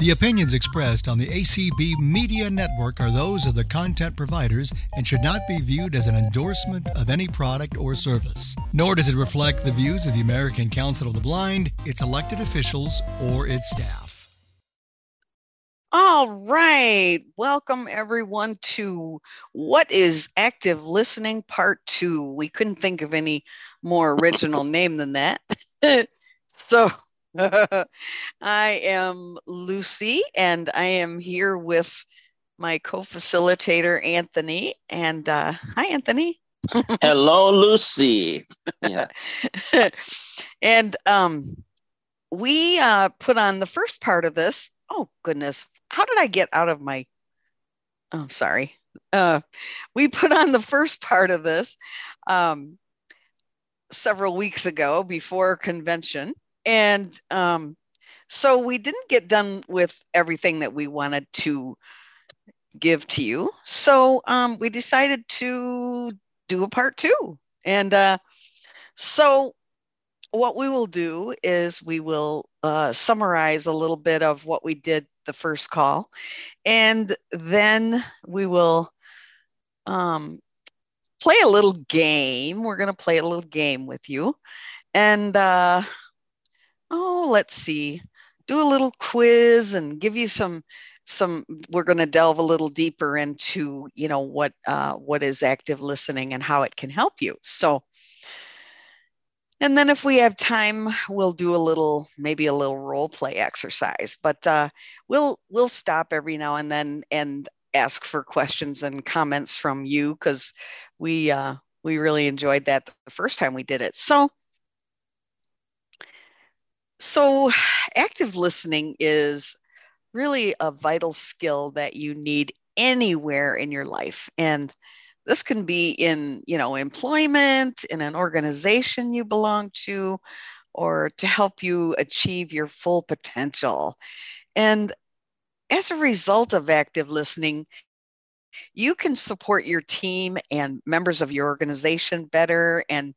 The opinions expressed on the ACB Media Network are those of the content providers and should not be viewed as an endorsement of any product or service. Nor does it reflect the views of the American Council of the Blind, its elected officials, or its staff. All right. Welcome, everyone, to What is Active Listening Part 2. We couldn't think of any more original name than that. so, I am Lucy, and I am here with my co facilitator, Anthony. And uh, hi, Anthony. Hello, Lucy. Yes. and um, we uh, put on the first part of this. Oh, goodness. How did I get out of my? I'm oh, sorry. Uh, we put on the first part of this um, several weeks ago before convention and um, so we didn't get done with everything that we wanted to give to you. So um, we decided to do a part two. And uh, so what we will do is we will uh, summarize a little bit of what we did the first call. And then we will um, play a little game. We're going to play a little game with you. And uh, oh, let's see, do a little quiz and give you some some we're going to delve a little deeper into you know what uh, what is active listening and how it can help you. So and then if we have time we'll do a little maybe a little role play exercise but uh, we'll we'll stop every now and then and ask for questions and comments from you because we uh, we really enjoyed that the first time we did it. So so, active listening is really a vital skill that you need anywhere in your life. And this can be in, you know, employment, in an organization you belong to, or to help you achieve your full potential. And as a result of active listening, you can support your team and members of your organization better and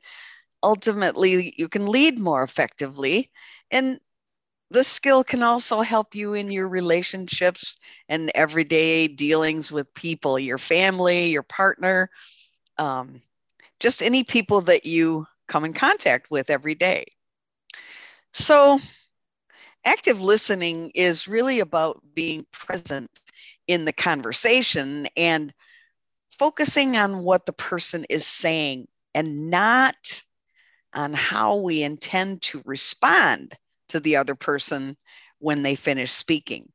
ultimately you can lead more effectively and this skill can also help you in your relationships and everyday dealings with people, your family, your partner, um, just any people that you come in contact with every day. So, active listening is really about being present in the conversation and focusing on what the person is saying and not on how we intend to respond to the other person when they finish speaking.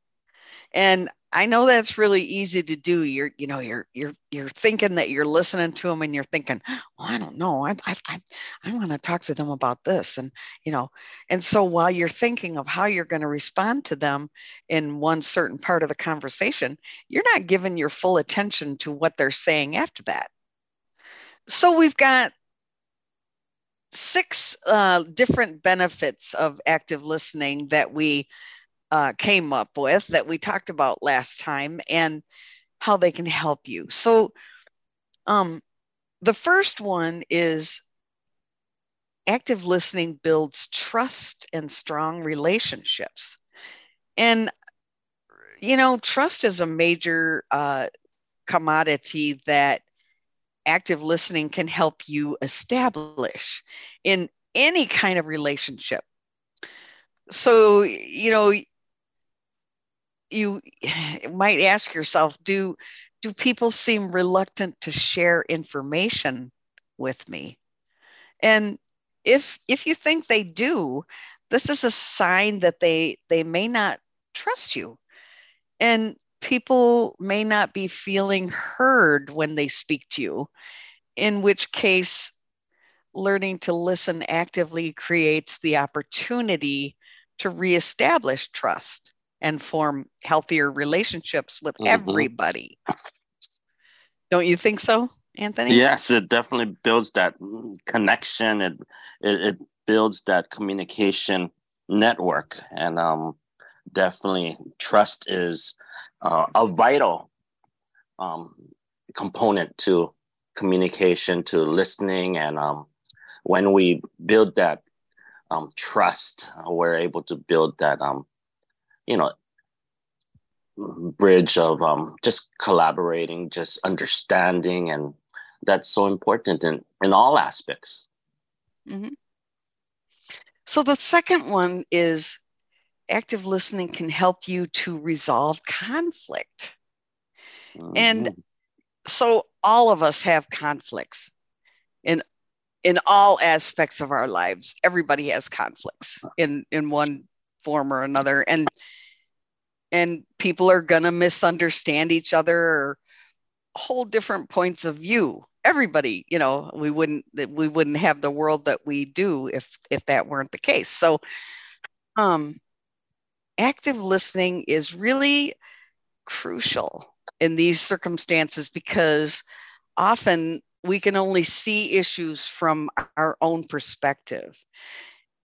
And I know that's really easy to do. You're, you know, you're you're you're thinking that you're listening to them, and you're thinking, "Oh, I don't know. I I I, I want to talk to them about this," and you know, and so while you're thinking of how you're going to respond to them in one certain part of the conversation, you're not giving your full attention to what they're saying after that. So we've got six uh, different benefits of active listening that we uh, came up with that we talked about last time and how they can help you. So, um, the first one is active listening builds trust and strong relationships. And, you know, trust is a major uh, commodity that active listening can help you establish in any kind of relationship. So, you know, you might ask yourself, do do people seem reluctant to share information with me? And if if you think they do, this is a sign that they they may not trust you. And people may not be feeling heard when they speak to you, in which case, learning to listen actively creates the opportunity to reestablish trust and form healthier relationships with mm-hmm. everybody. Don't you think so, Anthony? Yes, it definitely builds that connection. It it, it builds that communication network, and um, definitely trust is uh, a vital um, component to communication, to listening, and um, when we build that um, trust, uh, we're able to build that, um, you know, bridge of um, just collaborating, just understanding, and that's so important in in all aspects. Mm-hmm. So the second one is active listening can help you to resolve conflict. Mm-hmm. And so all of us have conflicts in in all aspects of our lives. Everybody has conflicts in in one form or another and and people are going to misunderstand each other or hold different points of view everybody you know we wouldn't we wouldn't have the world that we do if if that weren't the case so um active listening is really crucial in these circumstances because often we can only see issues from our own perspective.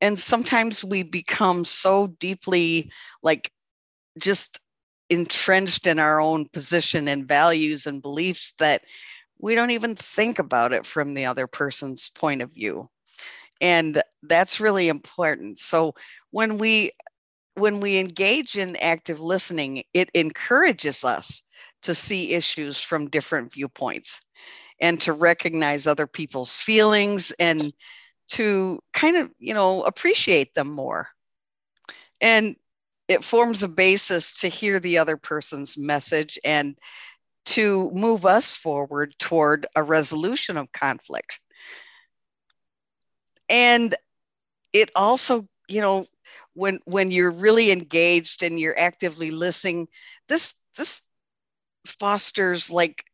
And sometimes we become so deeply like just entrenched in our own position and values and beliefs that we don't even think about it from the other person's point of view. And that's really important. So when we when we engage in active listening it encourages us to see issues from different viewpoints and to recognize other people's feelings and to kind of you know appreciate them more and it forms a basis to hear the other person's message and to move us forward toward a resolution of conflict. And it also, you know, when when you're really engaged and you're actively listening, this this fosters like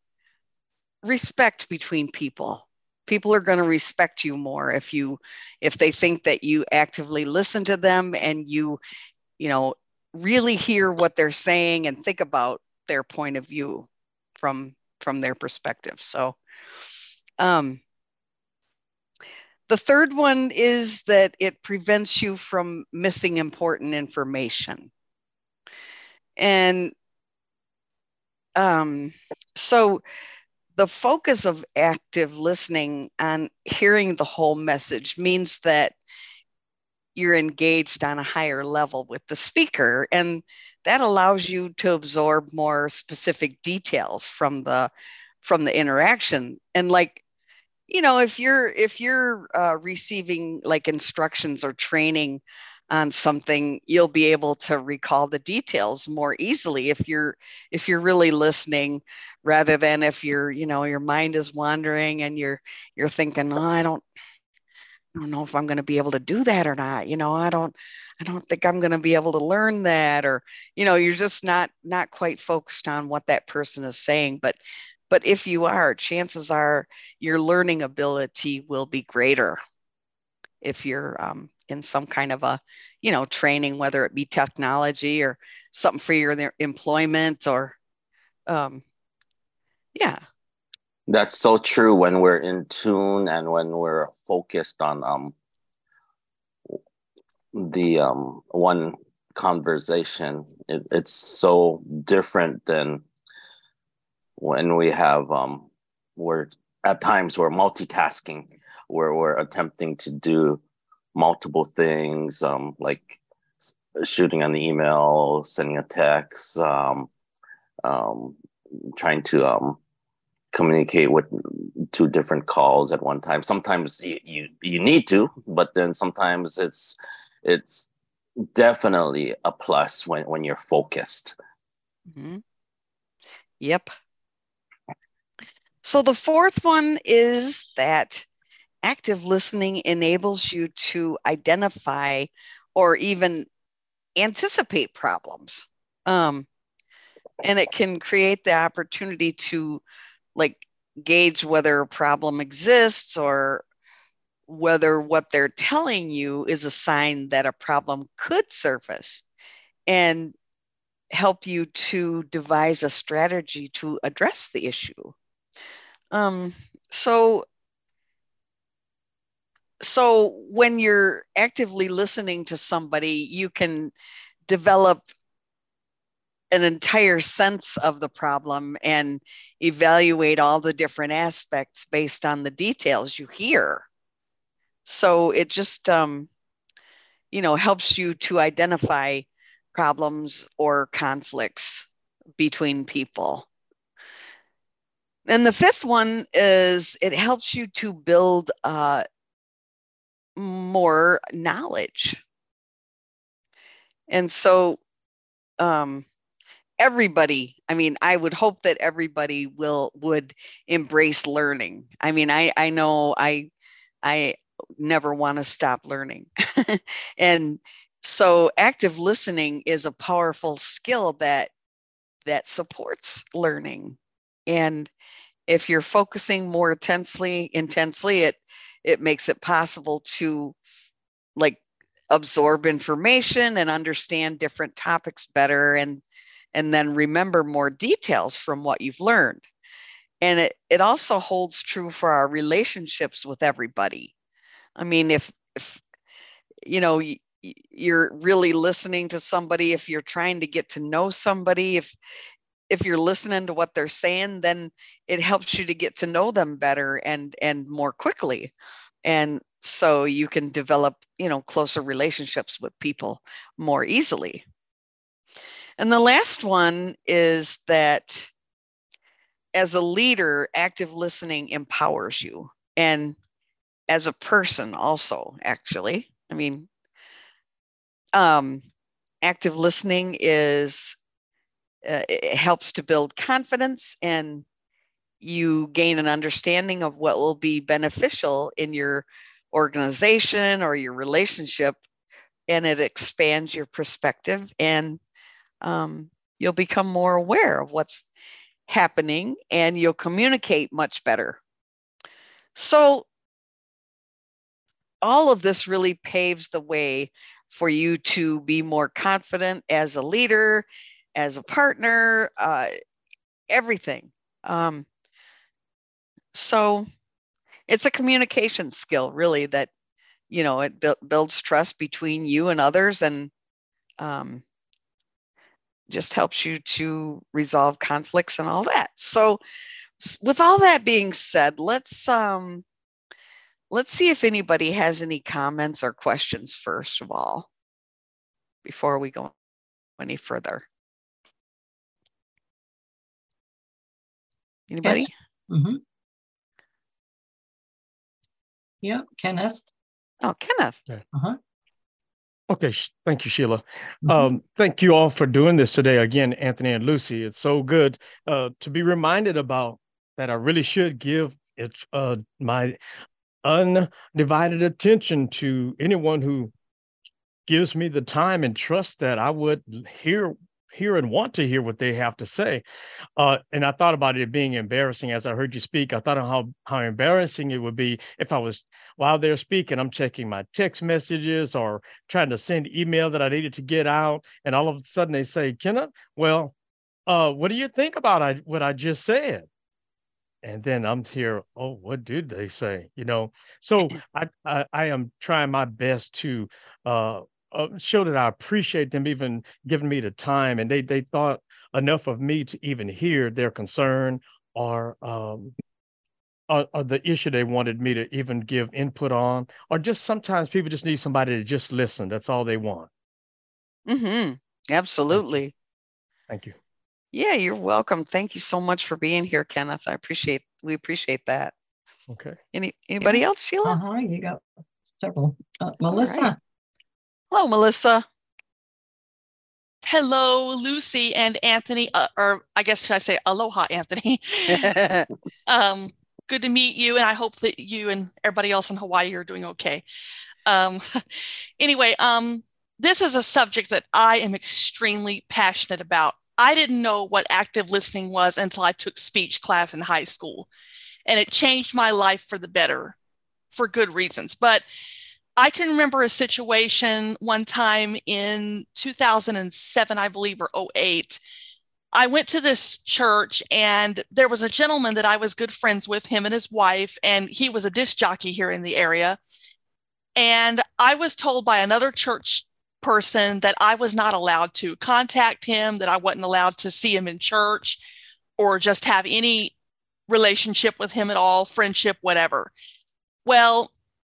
respect between people. People are going to respect you more if you if they think that you actively listen to them and you you know really hear what they're saying and think about their point of view from from their perspective. So um, the third one is that it prevents you from missing important information. And um, so the focus of active listening and hearing the whole message means that you're engaged on a higher level with the speaker. And that allows you to absorb more specific details from the from the interaction and like you know if you're if you're uh, receiving like instructions or training on something you'll be able to recall the details more easily if you're if you're really listening rather than if you're you know your mind is wandering and you're you're thinking oh i don't I don't know if I'm going to be able to do that or not. You know, I don't, I don't think I'm going to be able to learn that, or you know, you're just not not quite focused on what that person is saying. But, but if you are, chances are your learning ability will be greater if you're um, in some kind of a, you know, training, whether it be technology or something for your employment or, um, yeah, that's so true when we're in tune and when we're focused on um, the um, one conversation. It, it's so different than when we have um, we're at times we're multitasking, where we're attempting to do multiple things, um, like shooting an email, sending a text, um, um, trying to um, communicate with two different calls at one time. Sometimes you, you, you need to, but then sometimes it's it's definitely a plus when, when you're focused. Mm-hmm. Yep. So the fourth one is that active listening enables you to identify or even anticipate problems. Um, and it can create the opportunity to like gauge whether a problem exists or whether what they're telling you is a sign that a problem could surface and help you to devise a strategy to address the issue. Um, so, so when you're actively listening to somebody, you can develop an entire sense of the problem and evaluate all the different aspects based on the details you hear. So it just, um, you know, helps you to identify problems or conflicts between people. And the fifth one is it helps you to build uh, more knowledge. And so, um, everybody i mean i would hope that everybody will would embrace learning. I mean i i know i i never want to stop learning. And so active listening is a powerful skill that that supports learning and if you're focusing more intensely intensely it it makes it possible to like absorb information and understand different topics better and and then remember more details from what you've learned. And it, it also holds true for our relationships with everybody. I mean if if you know you're really listening to somebody if you're trying to get to know somebody if if you're listening to what they're saying then it helps you to get to know them better and and more quickly. And so you can develop you know closer relationships with people more easily. And the last one is that as a leader active listening empowers you. And as a person also actually. I mean um, active listening is uh, it helps to build confidence and you gain an understanding of what will be beneficial in your organization or your relationship and it expands your perspective and um, you'll become more aware of what's happening and you'll communicate much better. So all of this really paves the way for you to be more confident as a leader, as a partner, uh, everything. Um, so it's a communication skill, really, that you know it bu- builds trust between you and others, and um, just helps you to resolve conflicts and all that. So, with all that being said, let's um, let's see if anybody has any comments or questions first of all, before we go any further. Anybody? Mm-hmm. Yep, Kenneth. Oh, Kenneth. Uh-huh. Okay, thank you, Sheila. Mm-hmm. Um, thank you all for doing this today. Again, Anthony and Lucy, it's so good uh, to be reminded about that. I really should give it uh, my undivided attention to anyone who gives me the time and trust that I would hear hear and want to hear what they have to say. Uh, and I thought about it being embarrassing as I heard you speak. I thought of how how embarrassing it would be if I was while they're speaking, I'm checking my text messages or trying to send email that I needed to get out, and all of a sudden they say, "Kenneth, well, uh, what do you think about I, what I just said?" and then I'm here. Oh, what did they say? You know, so I I, I am trying my best to uh, uh, show that I appreciate them even giving me the time, and they they thought enough of me to even hear their concern or um, or, or the issue they wanted me to even give input on, or just sometimes people just need somebody to just listen. That's all they want. Mm-hmm. Absolutely. Thank you. Yeah, you're welcome. Thank you so much for being here, Kenneth. I appreciate we appreciate that. Okay. Any anybody yeah. else, Sheila? Uh-huh. You got several. Uh, Melissa. Right. Hello, Melissa. Hello, Lucy and Anthony, uh, or I guess should I say aloha, Anthony. um, good to meet you, and I hope that you and everybody else in Hawaii are doing okay. Um, anyway, um, this is a subject that I am extremely passionate about. I didn't know what active listening was until I took speech class in high school. And it changed my life for the better for good reasons. But I can remember a situation one time in 2007, I believe, or 08. I went to this church and there was a gentleman that I was good friends with, him and his wife, and he was a disc jockey here in the area. And I was told by another church person that I was not allowed to contact him, that I wasn't allowed to see him in church or just have any relationship with him at all, friendship, whatever. Well,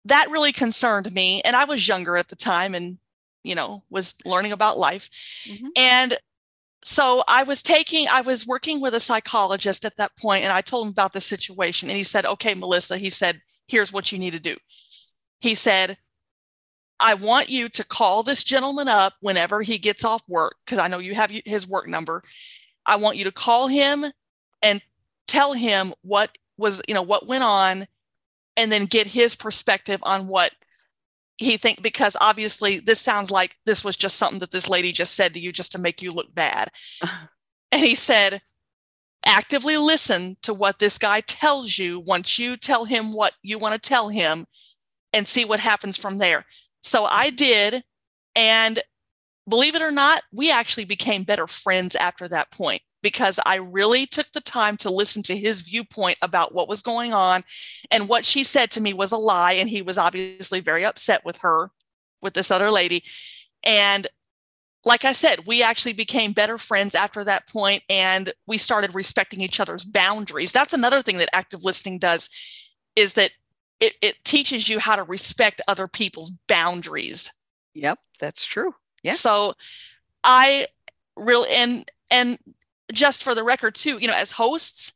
that really concerned me. And I was younger at the time and, you know, was learning about life. Mm-hmm. And so I was taking, I was working with a psychologist at that point, and I told him about the situation. And he said, Okay, Melissa, he said, here's what you need to do. He said, I want you to call this gentleman up whenever he gets off work, because I know you have his work number. I want you to call him and tell him what was, you know, what went on, and then get his perspective on what he think because obviously this sounds like this was just something that this lady just said to you just to make you look bad. and he said, actively listen to what this guy tells you once you tell him what you want to tell him and see what happens from there. So I did. And believe it or not, we actually became better friends after that point because I really took the time to listen to his viewpoint about what was going on. And what she said to me was a lie. And he was obviously very upset with her, with this other lady. And like I said, we actually became better friends after that point and we started respecting each other's boundaries. That's another thing that active listening does is that it, it teaches you how to respect other people's boundaries. Yep, that's true. Yeah. So I really and and just for the record too, you know, as hosts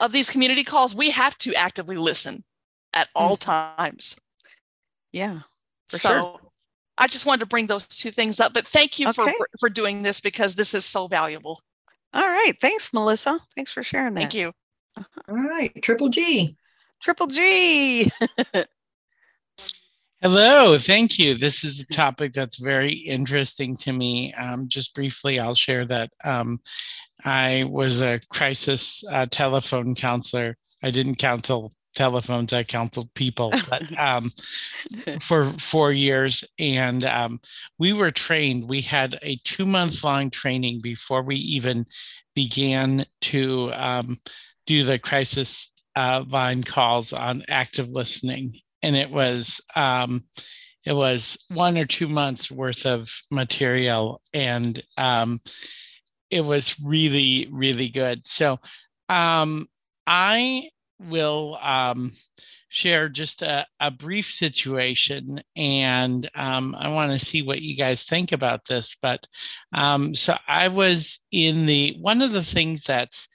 of these community calls, we have to actively listen at all mm-hmm. times. Yeah. so sure. I just wanted to bring those two things up, but thank you okay. for for doing this because this is so valuable. All right. Thanks, Melissa. Thanks for sharing that. Thank you. Uh-huh. All right. Triple G. Triple G. Hello, thank you. This is a topic that's very interesting to me. Um, just briefly, I'll share that um, I was a crisis uh, telephone counselor. I didn't counsel telephones, I counseled people but, um, for four years. And um, we were trained, we had a two month long training before we even began to um, do the crisis uh, line calls on active listening. And it was, um, it was one or two months worth of material and um, it was really really good. So um, i will um, share just a, a, brief situation and um, i want to see what you guys think about this but um, so i was in the one of the things that's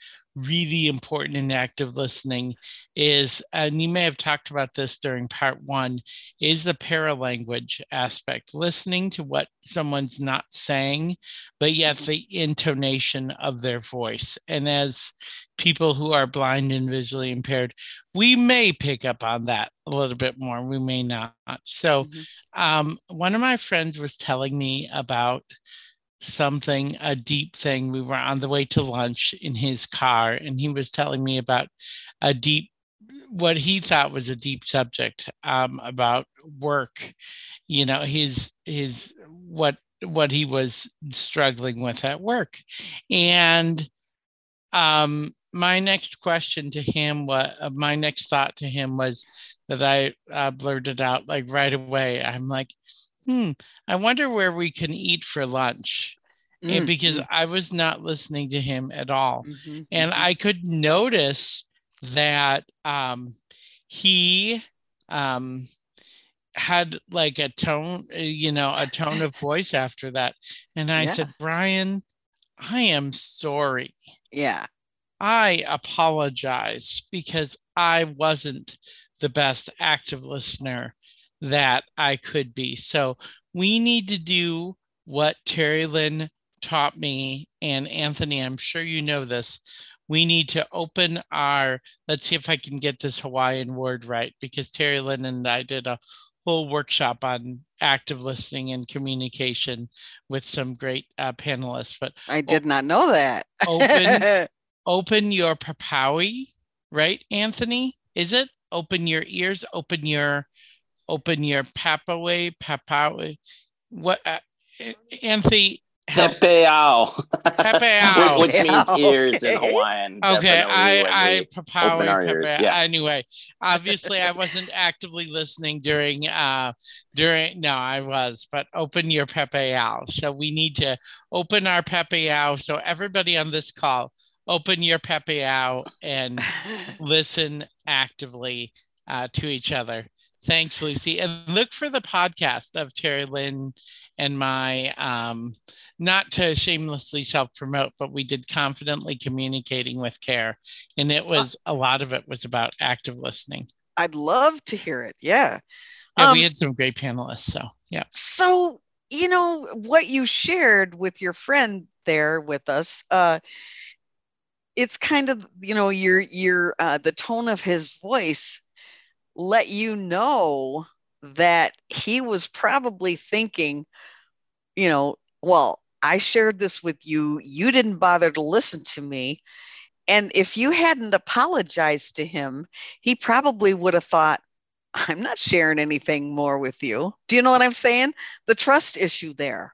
really important in active listening is, and you may have talked about this during part one, is the paralanguage aspect, listening to what someone's not saying, but yet mm-hmm. the intonation of their voice. And as people who are blind and visually impaired, we may pick up on that a little bit more, we may not. So, mm-hmm. um, one of my friends was telling me about something, a deep thing. We were on the way to lunch in his car, and he was telling me about a deep, what he thought was a deep subject um, about work. You know, his his what what he was struggling with at work, and um, my next question to him, what uh, my next thought to him was that I uh, blurted out like right away. I'm like, hmm, I wonder where we can eat for lunch. Mm-hmm. And because mm. I was not listening to him at all. Mm-hmm. And mm-hmm. I could notice that um, he um, had like a tone, uh, you know, a tone of voice after that. And I yeah. said, Brian, I am sorry. Yeah. I apologize because I wasn't the best active listener that I could be. So we need to do what Terry Lynn taught me, and Anthony, I'm sure you know this. We need to open our, let's see if I can get this Hawaiian word right, because Terry Lynn and I did a whole workshop on active listening and communication with some great uh, panelists. But I did not know that. open, open your papawi, right, Anthony? Is it? Open your ears, open your open your papawe, papawe. What uh, Anthony Pepeao. Pepeao. Which means ears in Hawaiian. Okay, I, I Papawi, Pepe. Yes. Anyway, obviously I wasn't actively listening during uh during no, I was, but open your Pepeao. So we need to open our Pepeao. So everybody on this call, open your Pepeao and listen actively uh, to each other. Thanks, Lucy. And look for the podcast of Terry Lynn and my um, not to shamelessly self promote, but we did confidently communicating with care, and it was a lot of it was about active listening. I'd love to hear it. Yeah. Yeah, um, we had some great panelists. So yeah. So you know what you shared with your friend there with us. Uh, it's kind of you know your your uh, the tone of his voice let you know that he was probably thinking, you know, well, I shared this with you. You didn't bother to listen to me. And if you hadn't apologized to him, he probably would have thought, I'm not sharing anything more with you. Do you know what I'm saying? The trust issue there.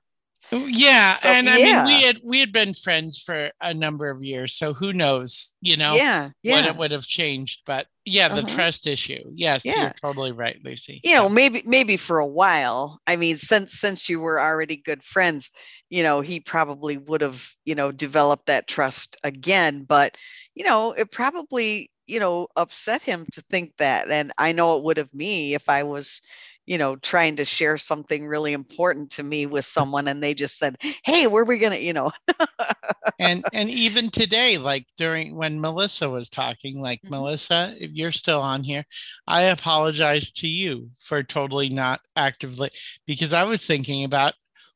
Yeah, so, and I yeah. mean we had we had been friends for a number of years, so who knows, you know, yeah, yeah. what it would have changed. But yeah, the uh-huh. trust issue. Yes, yeah. you're totally right, Lucy. You know, maybe maybe for a while. I mean, since since you were already good friends, you know, he probably would have, you know, developed that trust again. But, you know, it probably, you know, upset him to think that. And I know it would have me if I was, you know trying to share something really important to me with someone and they just said hey where are we gonna you know and and even today like during when melissa was talking like mm-hmm. melissa if you're still on here i apologize to you for totally not actively because i was thinking about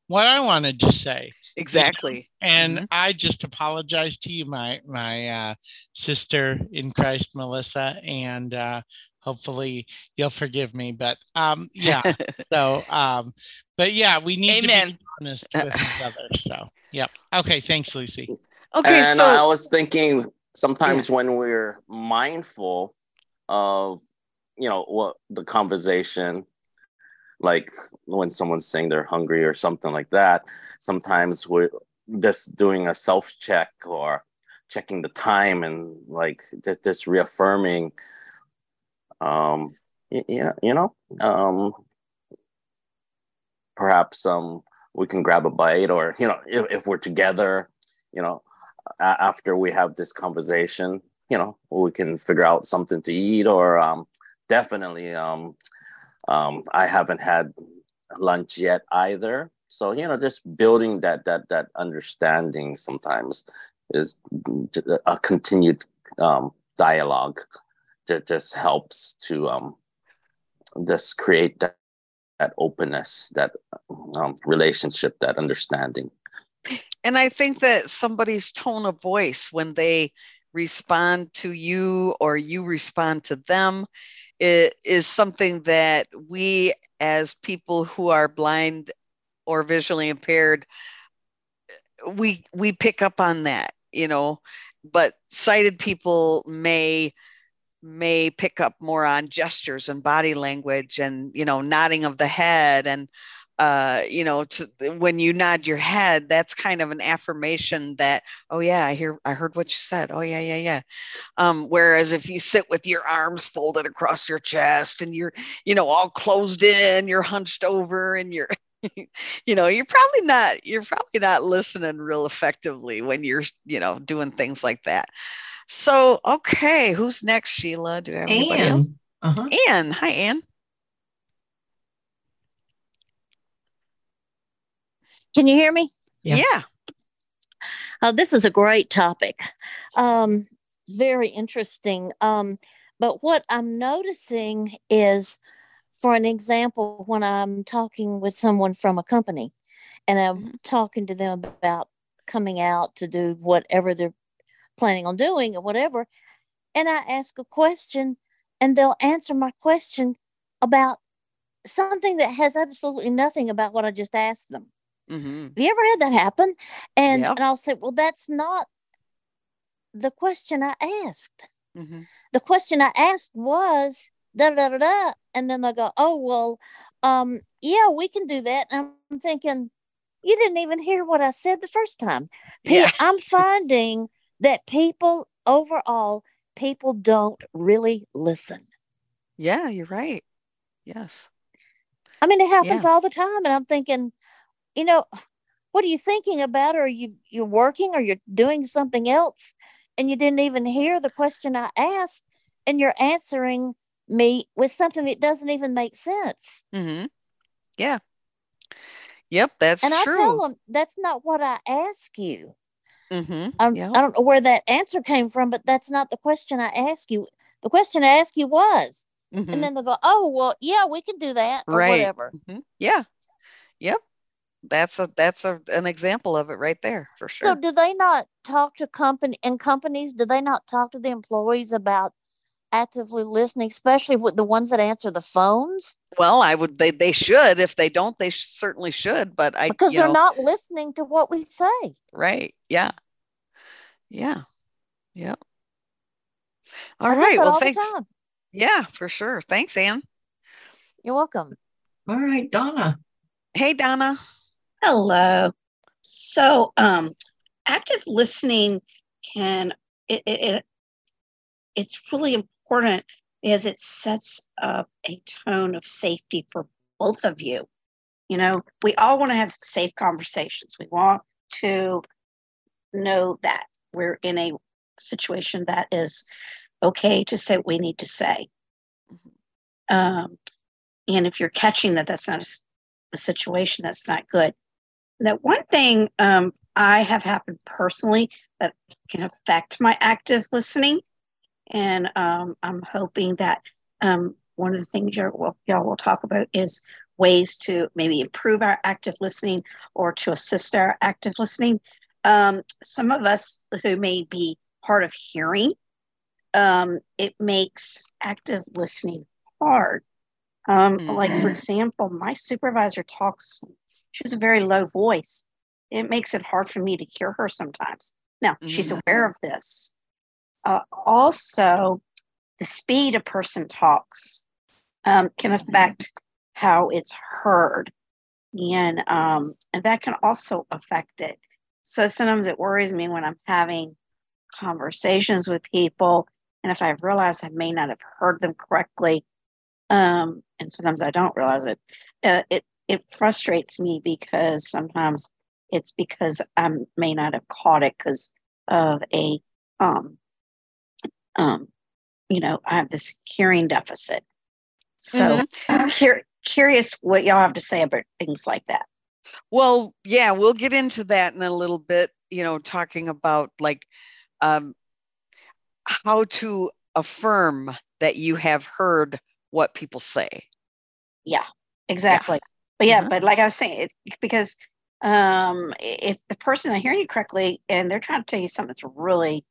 what i wanted to say exactly and mm-hmm. i just apologize to you my my uh, sister in christ melissa and uh, hopefully you'll forgive me but um yeah so um but yeah we need Amen. to be honest with each other so yep okay thanks lucy okay and so i was thinking sometimes yeah. when we're mindful of you know what the conversation like when someone's saying they're hungry or something like that sometimes we're just doing a self check or checking the time and like just, just reaffirming um, yeah, you know, um, perhaps um, we can grab a bite, or you know, if, if we're together, you know, after we have this conversation, you know, we can figure out something to eat, or um, definitely, um, um, I haven't had lunch yet either. So you know, just building that that that understanding sometimes is a continued um, dialogue that just helps to um, just create that, that openness, that um, relationship, that understanding. And I think that somebody's tone of voice when they respond to you or you respond to them it is something that we as people who are blind or visually impaired we we pick up on that you know but sighted people may may pick up more on gestures and body language and you know nodding of the head and uh, you know to, when you nod your head that's kind of an affirmation that oh yeah i hear i heard what you said. Oh yeah yeah yeah. Um, whereas if you sit with your arms folded across your chest and you're you know all closed in you're hunched over and you're you know you're probably not you're probably not listening real effectively when you're you know doing things like that so, okay, who's next, Sheila? Do I have anybody Anne. else? Uh-huh. Anne. Hi, Anne. Can you hear me? Yeah. yeah. Uh, this is a great topic. Um, very interesting. Um, but what I'm noticing is, for an example, when I'm talking with someone from a company and I'm mm-hmm. talking to them about coming out to do whatever they're planning on doing or whatever. And I ask a question and they'll answer my question about something that has absolutely nothing about what I just asked them. Mm-hmm. Have you ever had that happen? And, and I'll say, well, that's not the question I asked. Mm-hmm. The question I asked was da da da da. And then they go, oh, well, um, yeah, we can do that. And I'm thinking, you didn't even hear what I said the first time. Yeah. I'm finding that people overall, people don't really listen. Yeah, you're right. Yes. I mean, it happens yeah. all the time. And I'm thinking, you know, what are you thinking about? Or you you're working or you're doing something else and you didn't even hear the question I asked and you're answering me with something that doesn't even make sense. Mm-hmm. Yeah. Yep, that's and true. I tell them that's not what I ask you. Mm-hmm. I'm. I don't know where that answer came from, but that's not the question I asked you. The question I asked you was, mhm. and then they go, "Oh, well, yeah, we can do that or right. whatever." Mhm. Yeah. Yep. That's a that's a an example of it right there for sure. So, do they not talk to company and companies? Do they not talk to the employees about actively listening, especially with the ones that answer the phones? well, I would they they should. If they don't, they sh- certainly should. But I Because you they're know, not listening to what we say. right. Yeah. Yeah. Yep. All I right. Well, all thanks. Yeah, for sure. Thanks, Anne. You're welcome. All right, Donna. Hey, Donna. Hello. So, um, active listening can it, it, it it's really important because it sets up a tone of safety for both of you. You know, we all want to have safe conversations. We want to know that we're in a situation that is okay to say what we need to say. Um, and if you're catching that that's not a, the situation, that's not good. That one thing um, I have happened personally that can affect my active listening, and um, I'm hoping that um, one of the things you're, well, y'all will talk about is ways to maybe improve our active listening or to assist our active listening. Um, some of us who may be hard of hearing, um, it makes active listening hard. Um, Like, for example, my supervisor talks, she has a very low voice. It makes it hard for me to hear her sometimes. Now, she's Mhm. aware of this. Uh, also, the speed a person talks um, can affect how it's heard. And, um, and that can also affect it. So sometimes it worries me when I'm having conversations with people. And if I realize I may not have heard them correctly, um, and sometimes I don't realize it, uh, it, it frustrates me because sometimes it's because I may not have caught it because of a, um, um, you know, I have this hearing deficit. So I'm cur- curious what y'all have to say about things like that. Well, yeah, we'll get into that in a little bit, you know, talking about like um, how to affirm that you have heard what people say. Yeah, exactly. But yeah, Mhm. but like I was saying, it, because um, if the person is hearing you correctly and they're trying to tell you something that's really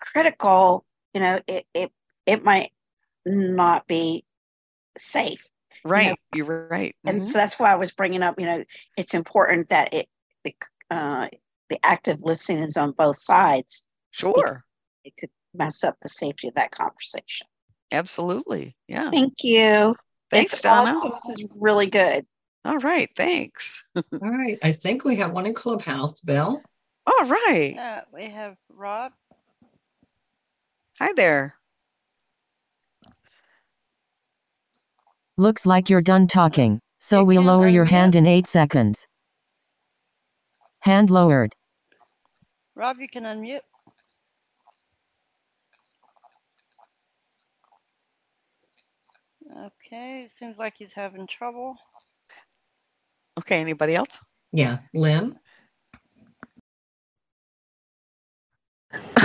critical, you know, it it it might not be safe. Right. You're right. And Mhm. so that's why I was bringing up, you know, it's important that it the uh, the active listening is on both sides. Sure. It could mess up the safety of that conversation. Absolutely. Yeah. Thank you. Thanks, It's Donna. awesome. This is really good. All right. Thanks. All right. I think we have one in Clubhouse, Bill. All right. Uh, we have Rob. Hi there. Looks like you're done talking, so You we'll lower your hand in 8 seconds. Hand lowered. Rob, you can unmute. Okay, seems like he's having trouble. Okay. Anybody else? Yeah, Lynn.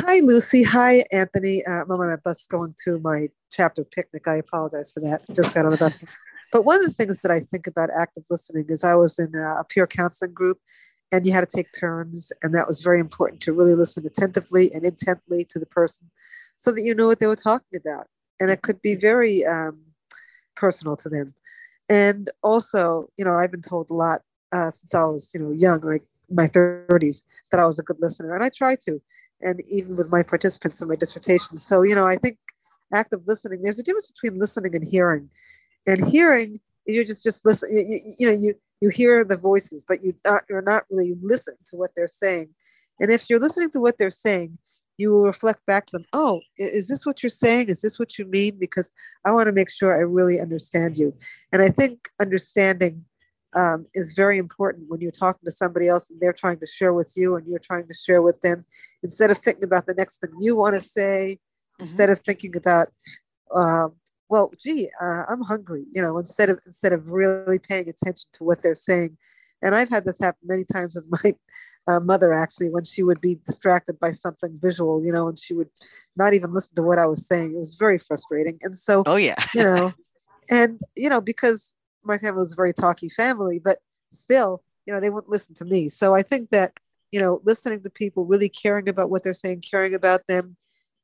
Hi, Lucy. Hi, Anthony. Uh, I'm on a bus going to my chapter picnic. I apologize for that. Just got on the bus. But one of the things that I think about active listening is I was in a, a peer counseling group and you had to take turns. And that was very important to really listen attentively and intently to the person so that you know what they were talking about. And it could be very um, personal to them. And also, you know, I've been told a lot uh, since I was, you know, young, like my 30s, that I was a good listener. And I try to and even with my participants in my dissertation. So, you know, I think active listening, there's a difference between listening and hearing. And hearing, you just just listen, you, you, you know, you you hear the voices, but you not you're not really listening to what they're saying. And if you're listening to what they're saying, you will reflect back to them, oh, is this what you're saying? Is this what you mean? Because I want to make sure I really understand you. And I think understanding um, is very important when you're talking to somebody else and they're trying to share with you and you're trying to share with them instead of thinking about the next thing you want to say instead of thinking about um, well gee uh, i'm hungry you know instead of instead of really paying attention to what they're saying And I've had this happen many times with my uh, mother, actually, when she would be distracted by something visual, you know, and she would not even listen to what I was saying. It was very frustrating. And so, oh, yeah. you know, and, you know, because my family was a very talky family, but still, you know, they wouldn't listen to me. So I think that, you know, listening to people, really caring about what they're saying, caring about them,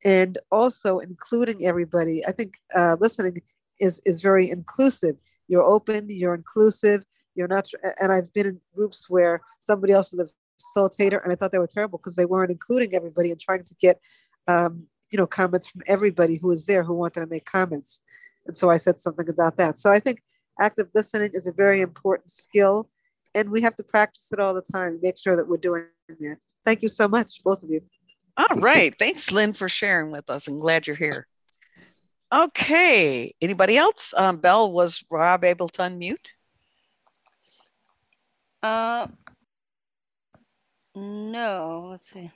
and also including everybody. I think uh, listening is is very inclusive. You're open, you're inclusive, you're not. And I've been in groups where somebody else was a facilitator, and I thought they were terrible because they weren't including everybody and trying to get, um, you know, comments from everybody who was there who wanted to make comments. And so I said something about that. So I think active listening is a very important skill, and we have to practice it all the time. Make sure that we're doing that. Thank you so much, both of you. All right. Thanks, Lynn, for sharing with us. I'm glad you're here. Okay. Anybody else? Um, Bell, was Rob able to unmute? Uh, no. Let's see.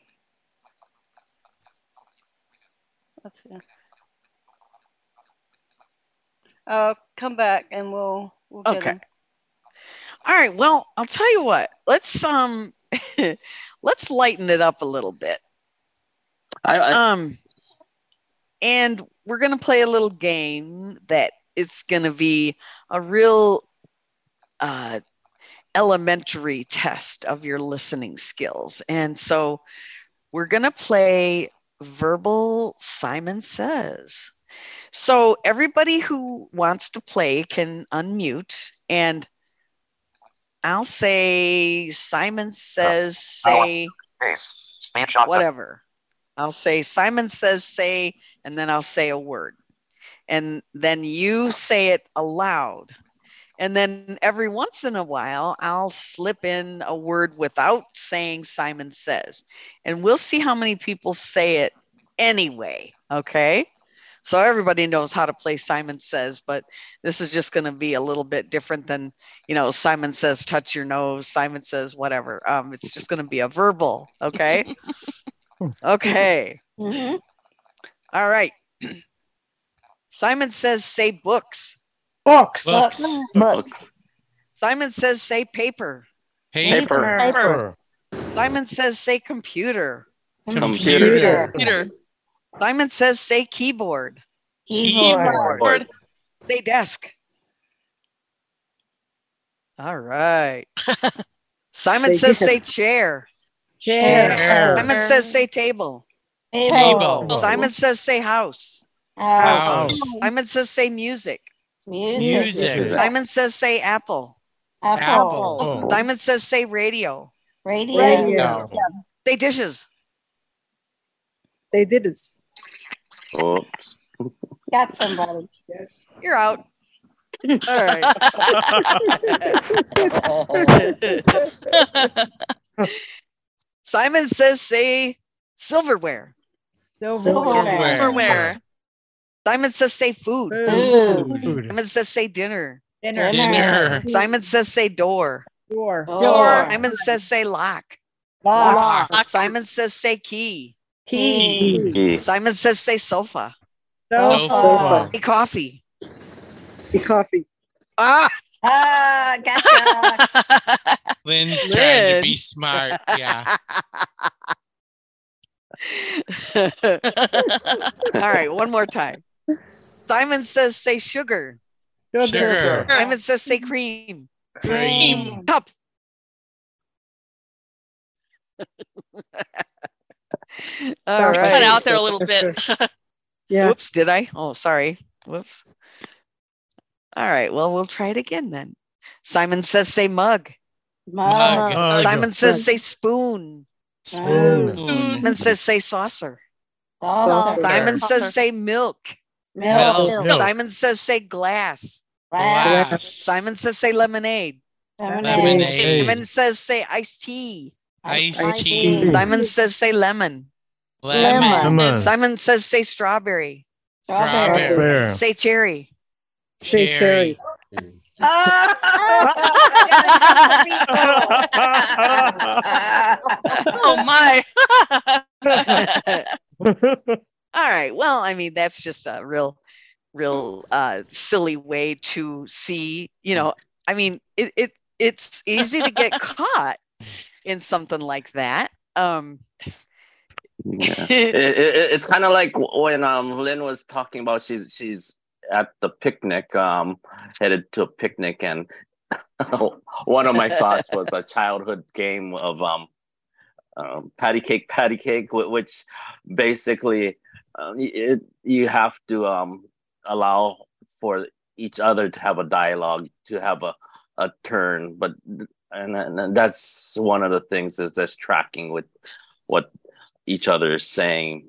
Let's see. Uh, come back and we'll we'll get Okay. him. All right. Well, I'll tell you what. Let's um, let's lighten it up a little bit. I, I Um, and we're gonna play a little game that is gonna be a real uh, elementary test of your listening skills. And so we're gonna play verbal Simon Says. So everybody who wants to play can unmute and I'll say Simon says say whatever. I'll say Simon says say, and then I'll say a word. And then you say it aloud. And then every once in a while, I'll slip in a word without saying Simon says. And we'll see how many people say it anyway. Okay. So everybody knows how to play Simon Says, but this is just going to be a little bit different than, you know, Simon says, touch your nose. Simon says, whatever. Um, it's just going to be a verbal. Okay. okay. Mhm. All right. Simon says, say books. Books. Books. Books. Simon says, say paper. Paper. Paper. Simon says, say computer. Computer. Peter. Simon says, say keyboard. Keyboard. Board. Say desk. All right. Simon Say says, say desk. chair. Chair. Simon says, say table. Table. Simon says, say house. House. Simon says, say music. Music. Simon says, say apple. Apple. Oh. Simon says, say radio. Radio. Radio. Say dishes. They did this. Oops. Got somebody. Yes. You're out. All right. Simon says, say silverware. Silverware. Silverware. Simon says, say food. Food. Food. Simon says, say dinner. Dinner. Dinner. Simon says, say door. Door. Door. Simon says, say lock. lock. Lock. Simon says, say key. Key. Key. Simon says, say sofa. Sofa. Say coffee. The coffee. Ah! Ah, gotcha. Lynn's trying to be smart. Yeah. All right, one more time. Simon says, say sugar. Sugar. Simon says, say cream. Cream. Cup. All Cut Cut out there a little bit. Yeah. Whoops, did I? Oh, sorry. Whoops. All right, well, we'll try it again then. Simon says, say mug. Mug. Mug. Simon says, say spoon. Spoon. Simon says, say saucer. Saucer. Simon Saucer. says, say milk. Milk. Milk. Simon says, say glass. Glass. Simon says, say lemonade. Lemonade. Simon says, say iced tea. Iced Iced tea. tea. Simon says, say lemon. Lemon. Lemon. Simon says, say strawberry. Strawberry. Fair. Say cherry. Say cherry. oh my. All right. Well, I mean, that's just a real, real uh, silly way to see. You know, I mean, it, it it's easy to get caught in something like that. Um, yeah. it, it, it's kind of like when um, Lynn was talking about she's she's at the picnic, um, headed to a picnic, and one of my thoughts was a childhood game of um, um, patty cake, patty cake, which basically um, it, you have to um, allow for each other to have a dialogue, to have a, a turn. But and, and that's one of the things is this tracking with what each other is saying.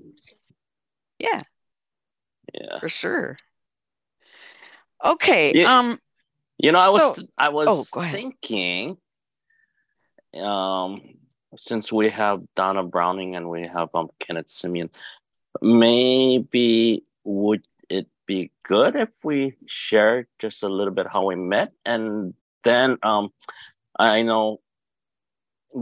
Yeah. Yeah. For sure. Okay. Yeah. Um you know, I was so, I was oh, thinking um since we have Donna Browning and we have um Kenneth Simeon, maybe would it be good if we share just a little bit how we met and then um I know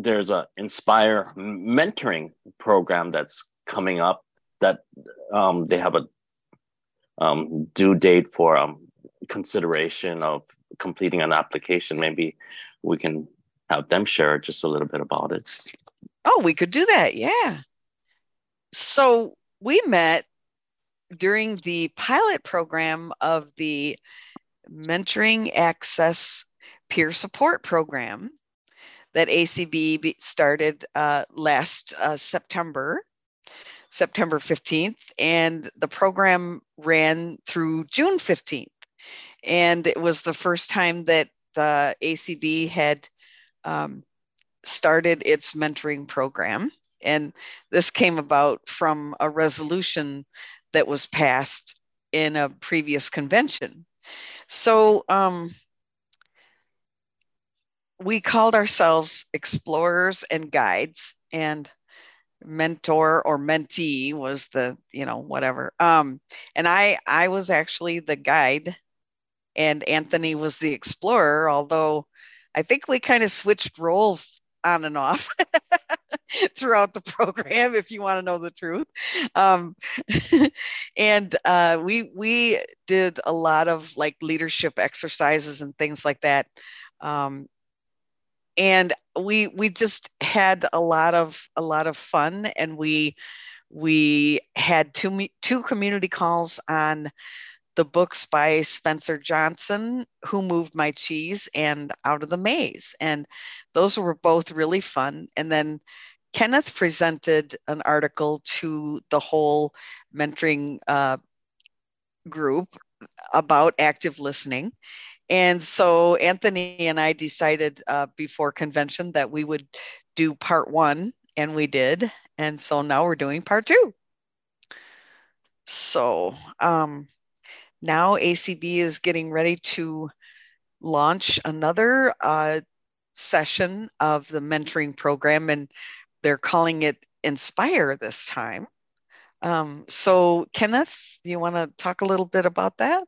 there's a inspire mentoring program that's coming up that um, they have a um, due date for um, consideration of completing an application. Maybe we can have them share just a little bit about it. Oh we could do that. Yeah. So we met during the pilot program of the mentoring access peer support program that ACB started uh, last uh, September, September 15th, and the program ran through June 15th. And it was the first time that the ACB had um, started its mentoring program. And this came about from a resolution that was passed in a previous convention. So, um, we called ourselves explorers and guides and mentor or mentee was the you know whatever. Um and i i was actually the guide and anthony was the explorer although i think we kind of switched roles on and off throughout the program if you want to know the truth. Um, and uh, we we did a lot of like leadership exercises and things like that. Um, and we we just had a lot of a lot of fun and we we had two two community calls on the books by Spencer Johnson, Who Moved My Cheese and Out of the Maze. And those were both really fun. And then Kenneth presented an article to the whole mentoring uh, group about active listening. And so Anthony and I decided uh, before convention that we would do part one, and we did. And so now we're doing part two. So um, now ACB is getting ready to launch another uh, session of the mentoring program, and they're calling it Inspire this time. Um, so, Kenneth, you want to talk a little bit about that?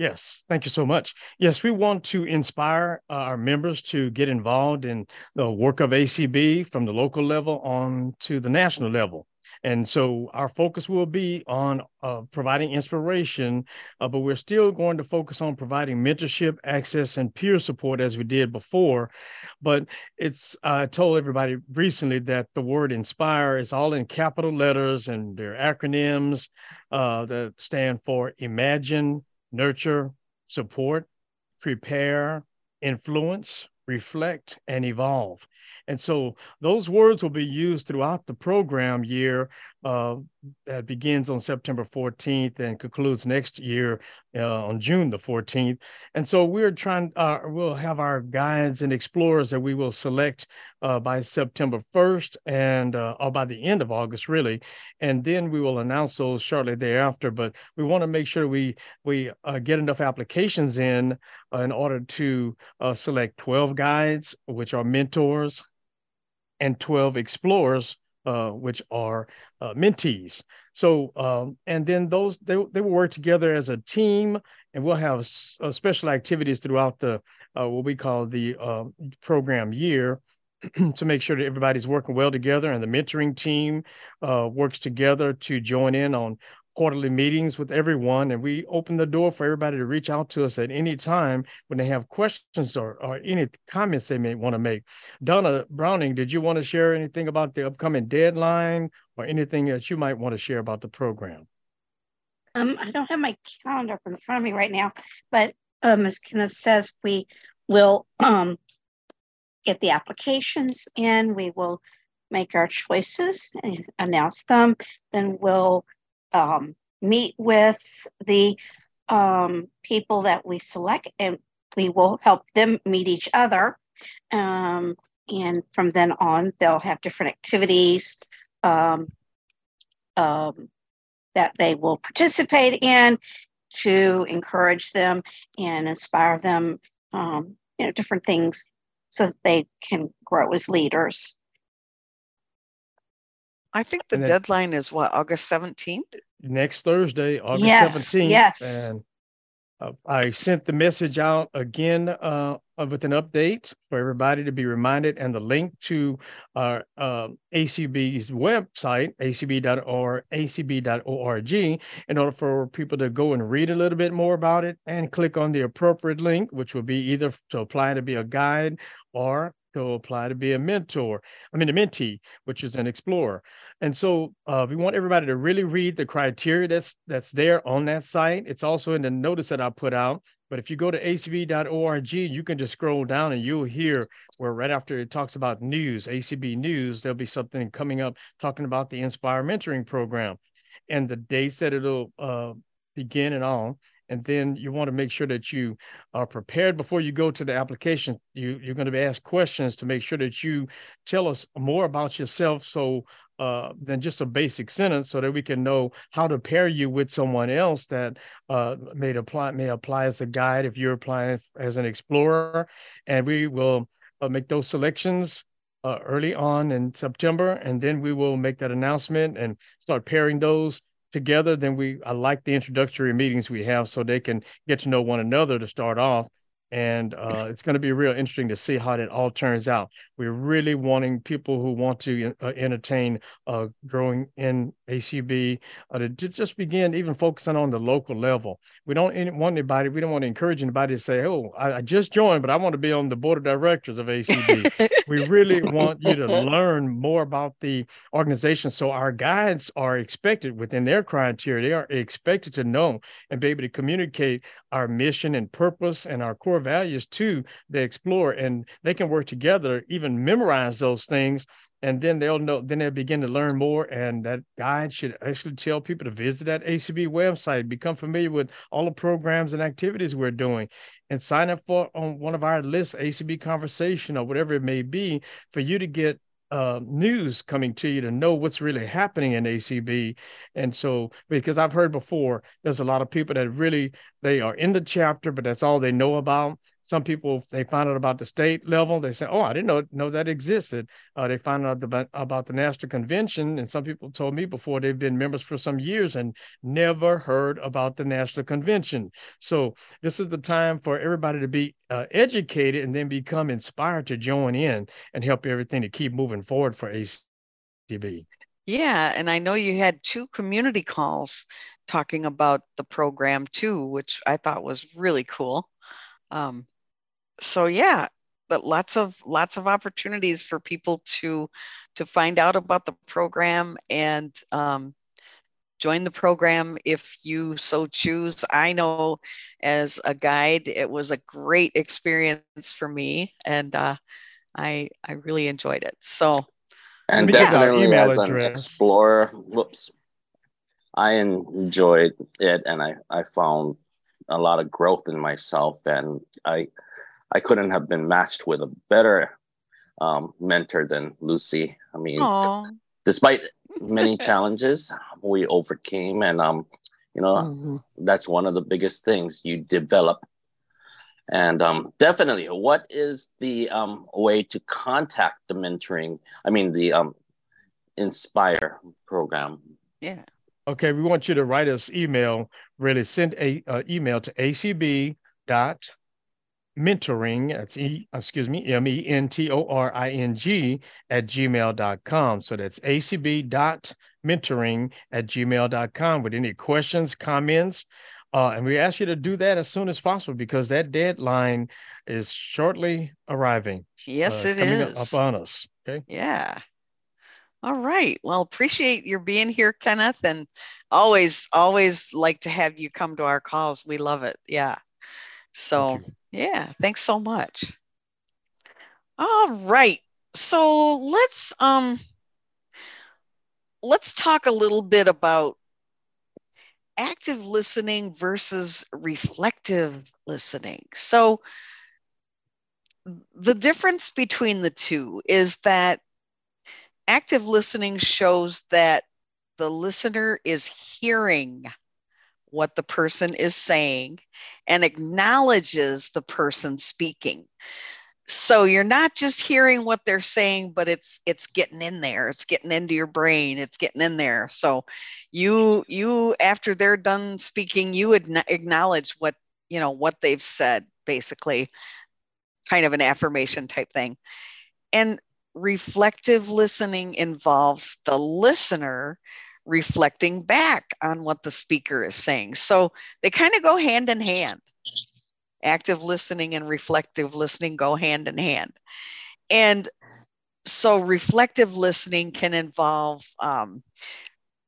Yes, thank you so much. Yes, we want to inspire uh, our members to get involved in the work of ACB from the local level on to the national level. And so our focus will be on uh, providing inspiration, uh, but we're still going to focus on providing mentorship, access, and peer support as we did before. But it's I told everybody recently that the word inspire is all in capital letters and they're acronyms uh, that stand for imagine, nurture, support, prepare, influence, reflect, and evolve. And so those words will be used throughout the program year uh, that begins on September 14th and concludes next year uh, on June the 14th. And so we're trying, uh, we'll have our guides and explorers that we will select uh, by September 1st and uh, or by the end of August, really. And then we will announce those shortly thereafter. But we want to make sure we we get enough applications in in order to select 12 guides, which are mentors, and 12 explorers, uh, which are uh, mentees. So, um, and then those, they, they will work together as a team and we'll have uh, special activities throughout the, uh, what we call the um, program year to make sure that everybody's working well together and the mentoring team uh, works together to join in on quarterly meetings with everyone, and we open the door for everybody to reach out to us at any time when they have questions or, or any comments they may want to make. Donna Browning, did you want to share anything about the upcoming deadline or anything that you might want to share about the program? Um, I don't have my calendar in front of me right now, but um, as Kenneth says, we will um, get the applications in. We will make our choices and announce them. Then we'll um, meet with the um, people that we select and we will help them meet each other. Um, and from then on, they'll have different activities um, um, that they will participate in to encourage them and inspire them, um, you know, different things so that they can grow as leaders. I think the And then- deadline is what, August 17th? next Thursday, August Yes, 17th. yes. And uh, I sent the message out again uh, uh, with an update for everybody to be reminded and the link to our uh, ACB's website, acb.org, acb.org, in order for people to go and read a little bit more about it and click on the appropriate link, which will be either to apply to be a guide or to apply to be a mentor, I mean, a mentee, which is an explorer. And so uh, we want everybody to really read the criteria that's that's there on that site. It's also in the notice that I put out. But if you go to acb.org, you can just scroll down and you'll hear where right after it talks about news, ACB news, there'll be something coming up talking about the Inspire Mentoring Program and the dates that it'll uh, begin and all. And then you want to make sure that you are prepared before you go to the application. You, you're going to be asked questions to make sure that you tell us more about yourself. So uh, than just a basic sentence so that we can know how to pair you with someone else that uh, may apply may apply as a guide if you're applying as an explorer and we will uh, make those selections uh, early on in September and then we will make that announcement and start pairing those together then we I like the introductory meetings we have so they can get to know one another to start off and uh, it's going to be real interesting to see how that all turns out. We're really wanting people who want to uh, entertain uh, growing in ACB uh, to, to just begin even focusing on the local level. We don't want anybody, we don't want to encourage anybody to say, oh, I, I just joined, but I want to be on the board of directors of ACB. we really want you to learn more about the organization. So our guides are expected within their criteria, they are expected to know and be able to communicate our mission and purpose and our core values to the explorer and they can work together even memorize those things. And then they'll know then they'll begin to learn more and that guide should actually tell people to visit that acb website become familiar with all the programs and activities we're doing and sign up for on one of our lists acb conversation or whatever it may be for you to get uh, news coming to you to know what's really happening in ACB. And so, because I've heard before, there's a lot of people that really they are in the chapter, but that's all they know about. Some people they find out about the state level. They say, "Oh, I didn't know know that existed." Uh, they find out about, about the national convention, and some people told me before they've been members for some years and never heard about the national convention. So this is the time for everybody to be uh, educated and then become inspired to join in and help everything to keep moving forward for ACB. Yeah, and I know you had two community calls talking about the program too, which I thought was really cool. Um, so yeah, but lots of lots of opportunities for people to to find out about the program and um, join the program if you so choose. I know as a guide, it was a great experience for me, and uh, I I really enjoyed it. So and me give definitely email as an address. explorer whoops i enjoyed it and i i found a lot of growth in myself and i i couldn't have been matched with a better um, mentor than lucy i mean Aw. despite many challenges we overcame and um you know Mhm. that's one of the biggest things you develop and um, definitely what is the um, way to contact the mentoring i mean the um, inspire program yeah. Okay, we want you to write us email. Really, send a uh, email to acb dot mentoring, that's E, excuse me, M E N T O R I N G at gmail.com. So that's acb dot mentoring at gmail.com with any questions, comments. Uh, and we ask you to do that as soon as possible because that deadline is shortly arriving. Yes, uh, it coming is. Up on us. Okay. Yeah. All right. Well, appreciate your being here, Kenneth, and always, always like to have you come to our calls. We love it. Yeah. So, Thank yeah, thanks so much. All right. So let's um let's talk a little bit about active listening versus reflective listening. So the difference between the two is that active listening shows that the listener is hearing what the person is saying and acknowledges the person speaking. So you're not just hearing what they're saying but it's it's getting in there. It's getting into your brain. It's getting in there. So you you after they're done speaking you would acknowledge what you know what they've said basically kind of an affirmation type thing. And reflective listening involves the listener reflecting back on what the speaker is saying. So they kind of go hand in hand. Active listening and reflective listening go hand in hand. And so reflective listening can involve um,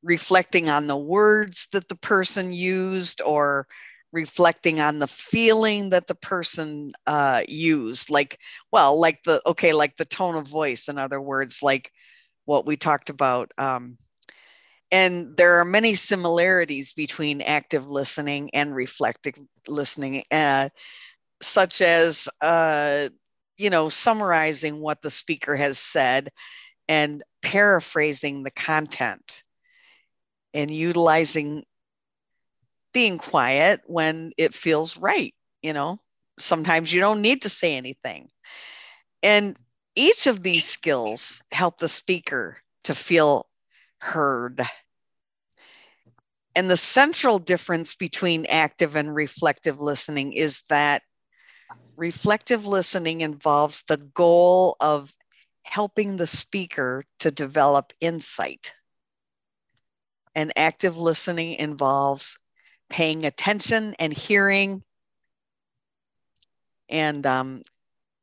reflecting on the words that the person used or reflecting on the feeling that the person uh, used like well like the okay like the tone of voice in other words like what we talked about um, and there are many similarities between active listening and reflective listening, uh, such as, uh, you know, summarizing what the speaker has said and paraphrasing the content and utilizing being quiet when it feels right. You know, sometimes you don't need to say anything. And each of these skills help the speaker to feel heard and the central difference between active and reflective listening is that reflective listening involves the goal of helping the speaker to develop insight. And active listening involves paying attention and hearing. And um,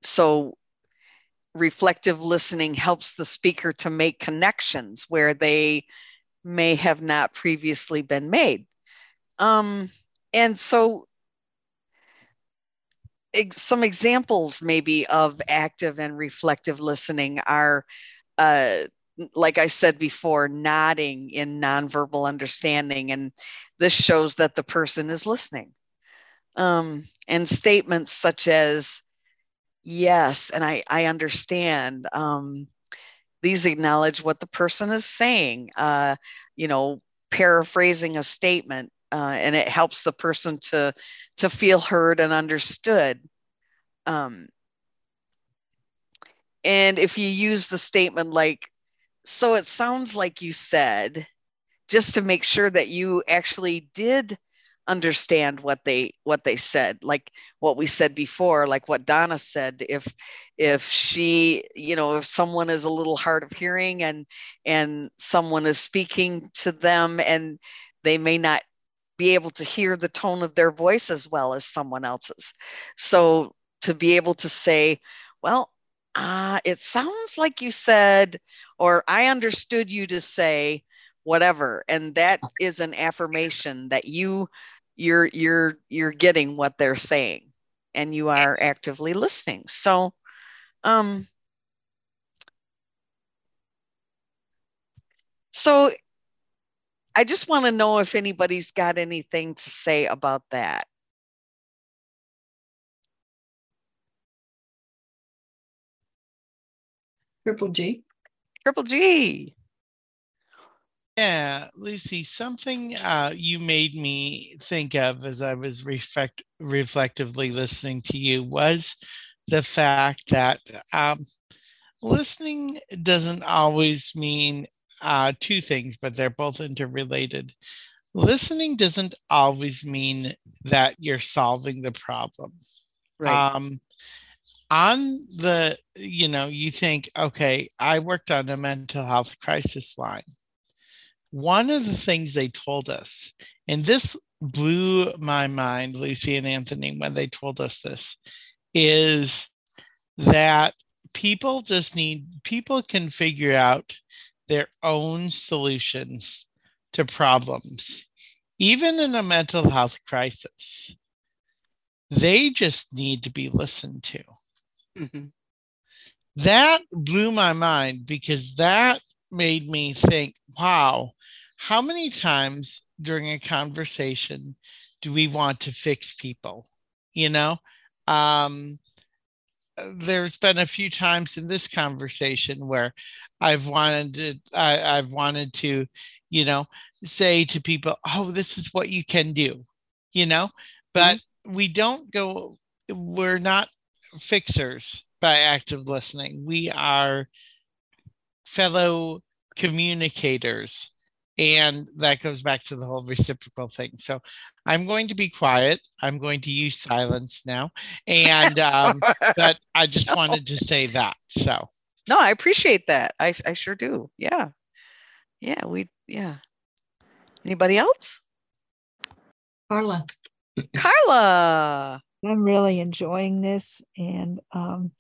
so reflective listening helps the speaker to make connections where they may have not previously been made. Um, and so, ex- some examples maybe of active and reflective listening are, uh, like I said before, nodding in nonverbal understanding. And this shows that the person is listening. Um, and statements such as, yes, and I, I understand. Um, these acknowledge what the person is saying, uh, you know, paraphrasing a statement, uh, and it helps the person to to feel heard and understood. Um, and if you use the statement like, so it sounds like you said, just to make sure that you actually did understand what they what they said like what we said before like what donna said if if she you know if someone is a little hard of hearing and and someone is speaking to them and they may not be able to hear the tone of their voice as well as someone else's. So to be able to say well uh, it sounds like you said or i understood you to say whatever and that is an affirmation that you you're you're you're getting what they're saying and you are actively listening. So um so i just want to know if anybody's got anything to say about that. Triple g. Triple g yeah, Lucy, something uh, you made me think of as I was reflect- reflectively listening to you was the fact that um, listening doesn't always mean uh, two things, but they're both interrelated. Listening doesn't always mean that you're solving the problem. Right. Um, on the, you know, you think, okay, I worked on a mental health crisis line. One of the things they told us, and this blew my mind, Lucy and Anthony, when they told us this, is that people just need, people can figure out their own solutions to problems, even in a mental health crisis. They just need to be listened to. Mm-hmm. That blew my mind because that made me think, wow, how many times during a conversation do we want to fix people? You know, um, there's been a few times in this conversation where I've wanted to, I, I've wanted to, you know, say to people, oh, this is what you can do, you know, but mm-hmm. we don't go, we're not fixers by active listening. We are fellow communicators. And that goes back to the whole reciprocal thing. So I'm going to be quiet. I'm going to use silence now. And, um, but I just wanted to say that. So, no, I appreciate that. I, I sure do. Yeah. Yeah. We, yeah. Anybody else? Carla. Carla. I'm really enjoying this. And, um,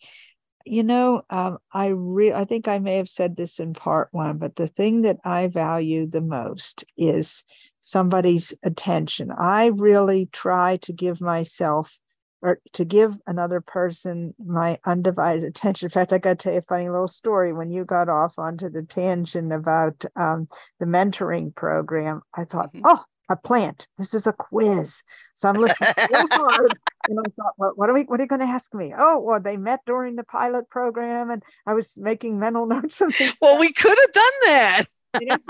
you know, um, I re- I think I may have said this in part one, but the thing that I value the most is somebody's attention. I really try to give myself or to give another person my undivided attention. In fact, I got to tell you a funny little story. When you got off onto the tangent about um, the mentoring program, I thought, mm-hmm. oh, a plant. This is a quiz. So I'm listening hard. And I thought, well, what are we what are you going to ask me? Oh, well, they met during the pilot program and I was making mental notes. Of well, we could have done that it,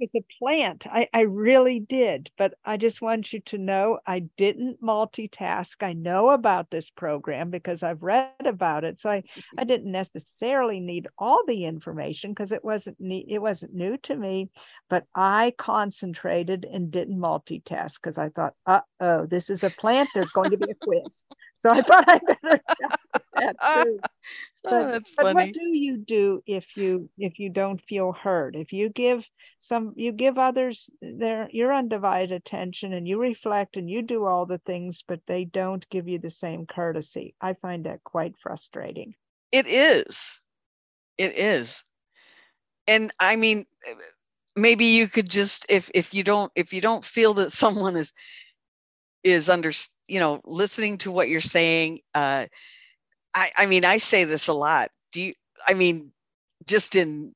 was a plant. I, I really did. But I just want you to know I didn't multitask. I know about this program because I've read about it. So I, I didn't necessarily need all the information because it wasn't ne- it wasn't new to me. But I concentrated and didn't multitask because I thought, uh oh, this is a plant. There's going to be a quiz. So I thought I better that too. But, oh, that's but what do you do if you if you don't feel heard? If you give some you give others their your undivided attention and you reflect and you do all the things, but they don't give you the same courtesy. I find that quite frustrating. It is. It is. And I mean maybe you could just if if you don't if you don't feel that someone is is under you know listening to what you're saying uh I, I mean, I say this a lot. Do you, I mean, just in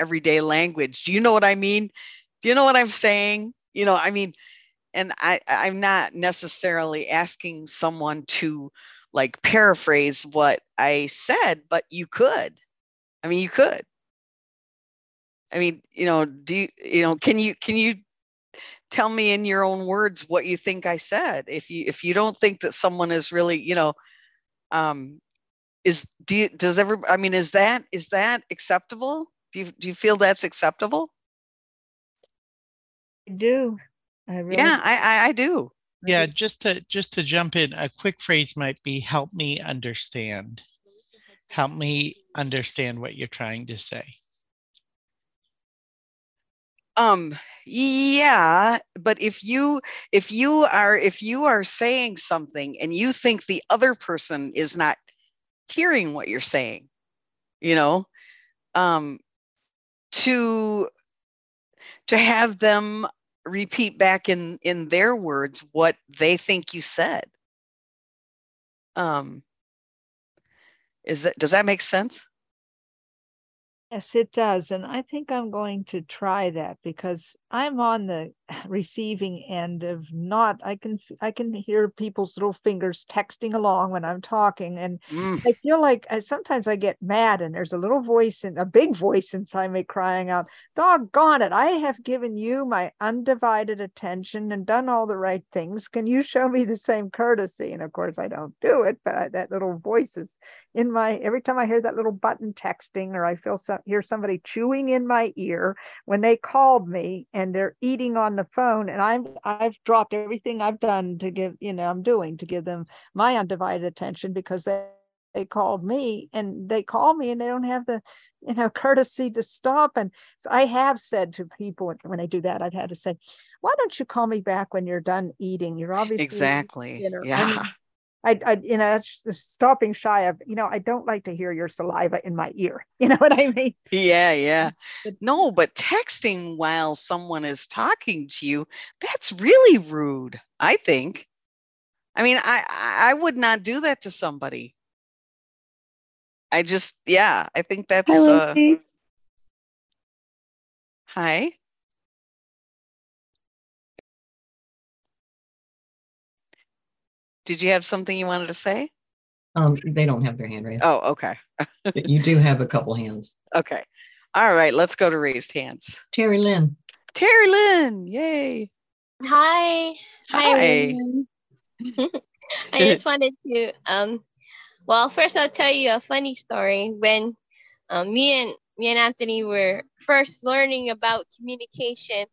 everyday language, do you know what I mean? Do you know what I'm saying? You know, I mean, and I, I'm not necessarily asking someone to like paraphrase what I said, but you could. I mean, you could. I mean, you know, do you, you know, can you, can you tell me in your own words what you think I said? If you, if you don't think that someone is really, you know, um, is do you, does every i mean is that is that acceptable? Do you do you feel that's acceptable? I do. I really yeah I, I i do. Yeah just to just to jump in a quick phrase might be help me understand. Help me understand what you're trying to say um yeah but if you if you are if you are saying something and you think the other person is not hearing what you're saying you know um to to have them repeat back in in their words what they think you said. Um is that does that make sense Yes, it does. And I think I'm going to try that because I'm on the receiving end of not I can I can hear people's little fingers texting along when I'm talking and mm. I feel like I, sometimes I get mad and there's a little voice and a big voice inside me crying out, "Doggone it, I have given you my undivided attention and done all the right things. Can you show me the same courtesy?" And of course I don't do it, but I, that little voice is in my every time I hear that little button texting or I feel some hear somebody chewing in my ear when they called me and they're eating on the phone and I'm I've dropped everything I've done to give, you know, I'm doing to give them my undivided attention because they they called me and they call me and they don't have the you know courtesy to stop. And so i have said to people when they do that i've had to say why don't you call me back when you're done eating? You're obviously exactly. yeah I, mean, I, I you know stopping shy of you know i don't like to hear your saliva in my ear you know what i mean yeah yeah no but texting while someone is talking to you that's really rude i think i mean i i would not do that to somebody I just, yeah, I think that's. Hi, uh, Lucy. hi. Did you have something you wanted to say? Um, they don't have their hand raised. Oh, okay. But you do have a couple hands. Okay. All right, let's go to raised hands. Terry Lynn. Terry Lynn, yay. Hi. Hi. everyone. I just wanted to um well first I'll tell you a funny story. When um, me and me and Anthony were first learning about communication,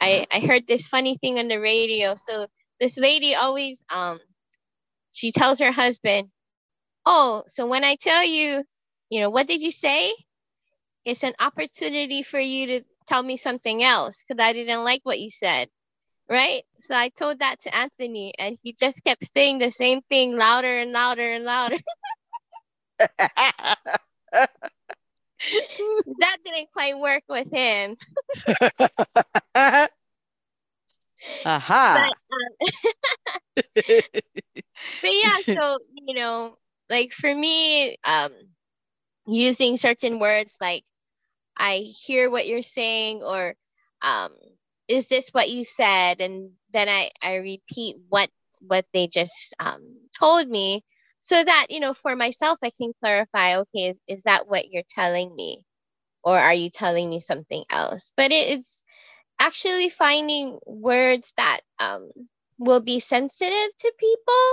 I I heard this funny thing on the radio. So this lady always um she tells her husband, Oh, so when I tell you, you know, what did you say? It's an opportunity for you to tell me something else because I didn't like what you said right? So I told that to Anthony, and he just kept saying the same thing louder and louder and louder. that didn't quite work with him. Aha. But, um, but yeah, so you know, like for me, um, using certain words like I hear what you're saying, or um, is this what you said? And then I I repeat what what they just um, told me, so that you know for myself I can clarify. Okay, is that what you're telling me, or are you telling me something else? But it, it's actually finding words that um, will be sensitive to people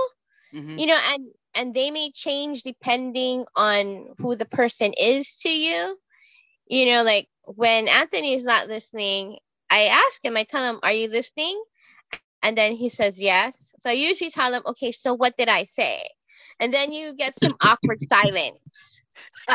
Mhm. you know and and they may change depending on who the person is to you. You know like when anthony is not listening i ask him i tell him are you listening? And then he says yes. So i usually tell him okay so what did i say? And then you get some awkward silence.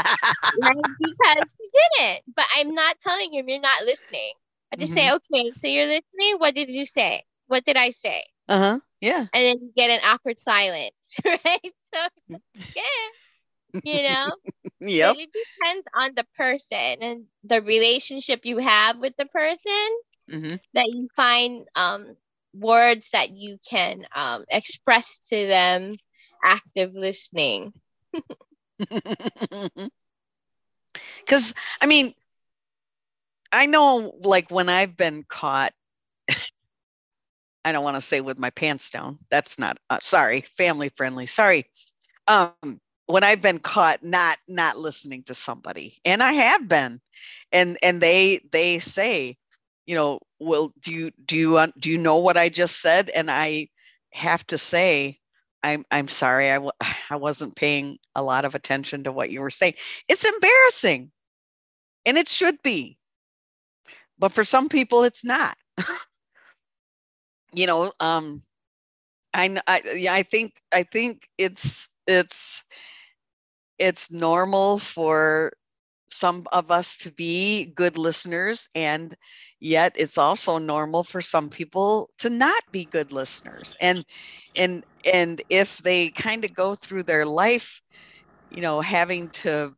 Right? because he didn't. But i'm not telling him you're not listening i just say okay so you're listening what did you say what did i say Uh-huh. Yeah. and then you get an awkward silence, right? So yeah, you know. Yep. But it depends on the person and the relationship you have with the person Mhm. that you find um, words that you can um, express to them. Active listening. Because, I mean, I know like when I've been caught, I don't want to say with my pants down. That's not, uh, sorry, family friendly. Sorry. Um, when I've been caught not not listening to somebody, and I have been, and and they they say, you know, well, do you do you do you know what I just said? And I have to say, I'm I'm sorry, I w- I wasn't paying a lot of attention to what you were saying. It's embarrassing, and it should be, but for some people, it's not. you know, um, I I yeah, I think I think it's it's it's normal for some of us to be good listeners and yet it's also normal for some people to not be good listeners and and and if they kind of go through their life you know having to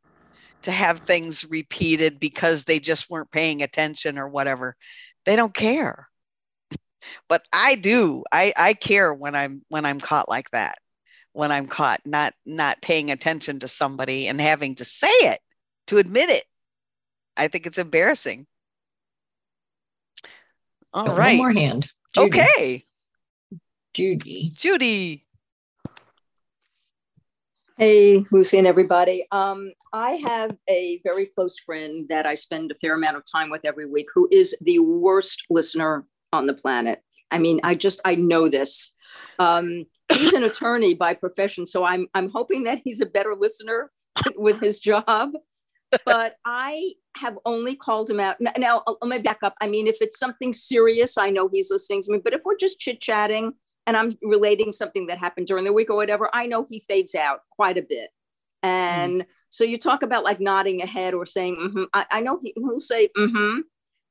to have things repeated because they just weren't paying attention or whatever. They don't care. But i do. I i care when i'm when i'm caught like that. When i'm caught not not paying attention to somebody and having to say it to admit it. I think it's embarrassing. All oh, Got right. One more hand. Judy. okay. Judy. judy Hey, Lucy and everybody. Um, I have a very close friend that I spend a fair amount of time with every week who is the worst listener on the planet. I mean, I just, I know this. Um, he's an attorney by profession, so I'm, I'm hoping that he's a better listener with his job. but I have only called him out. Now, let me back up. I mean, if it's something serious, I know he's listening to me. But if we're just chit chatting and I'm relating something that happened during the week or whatever, I know he fades out quite a bit. And mm. so you talk about like nodding ahead or saying, mm-hmm. I, I, know he, will say, mm-hmm.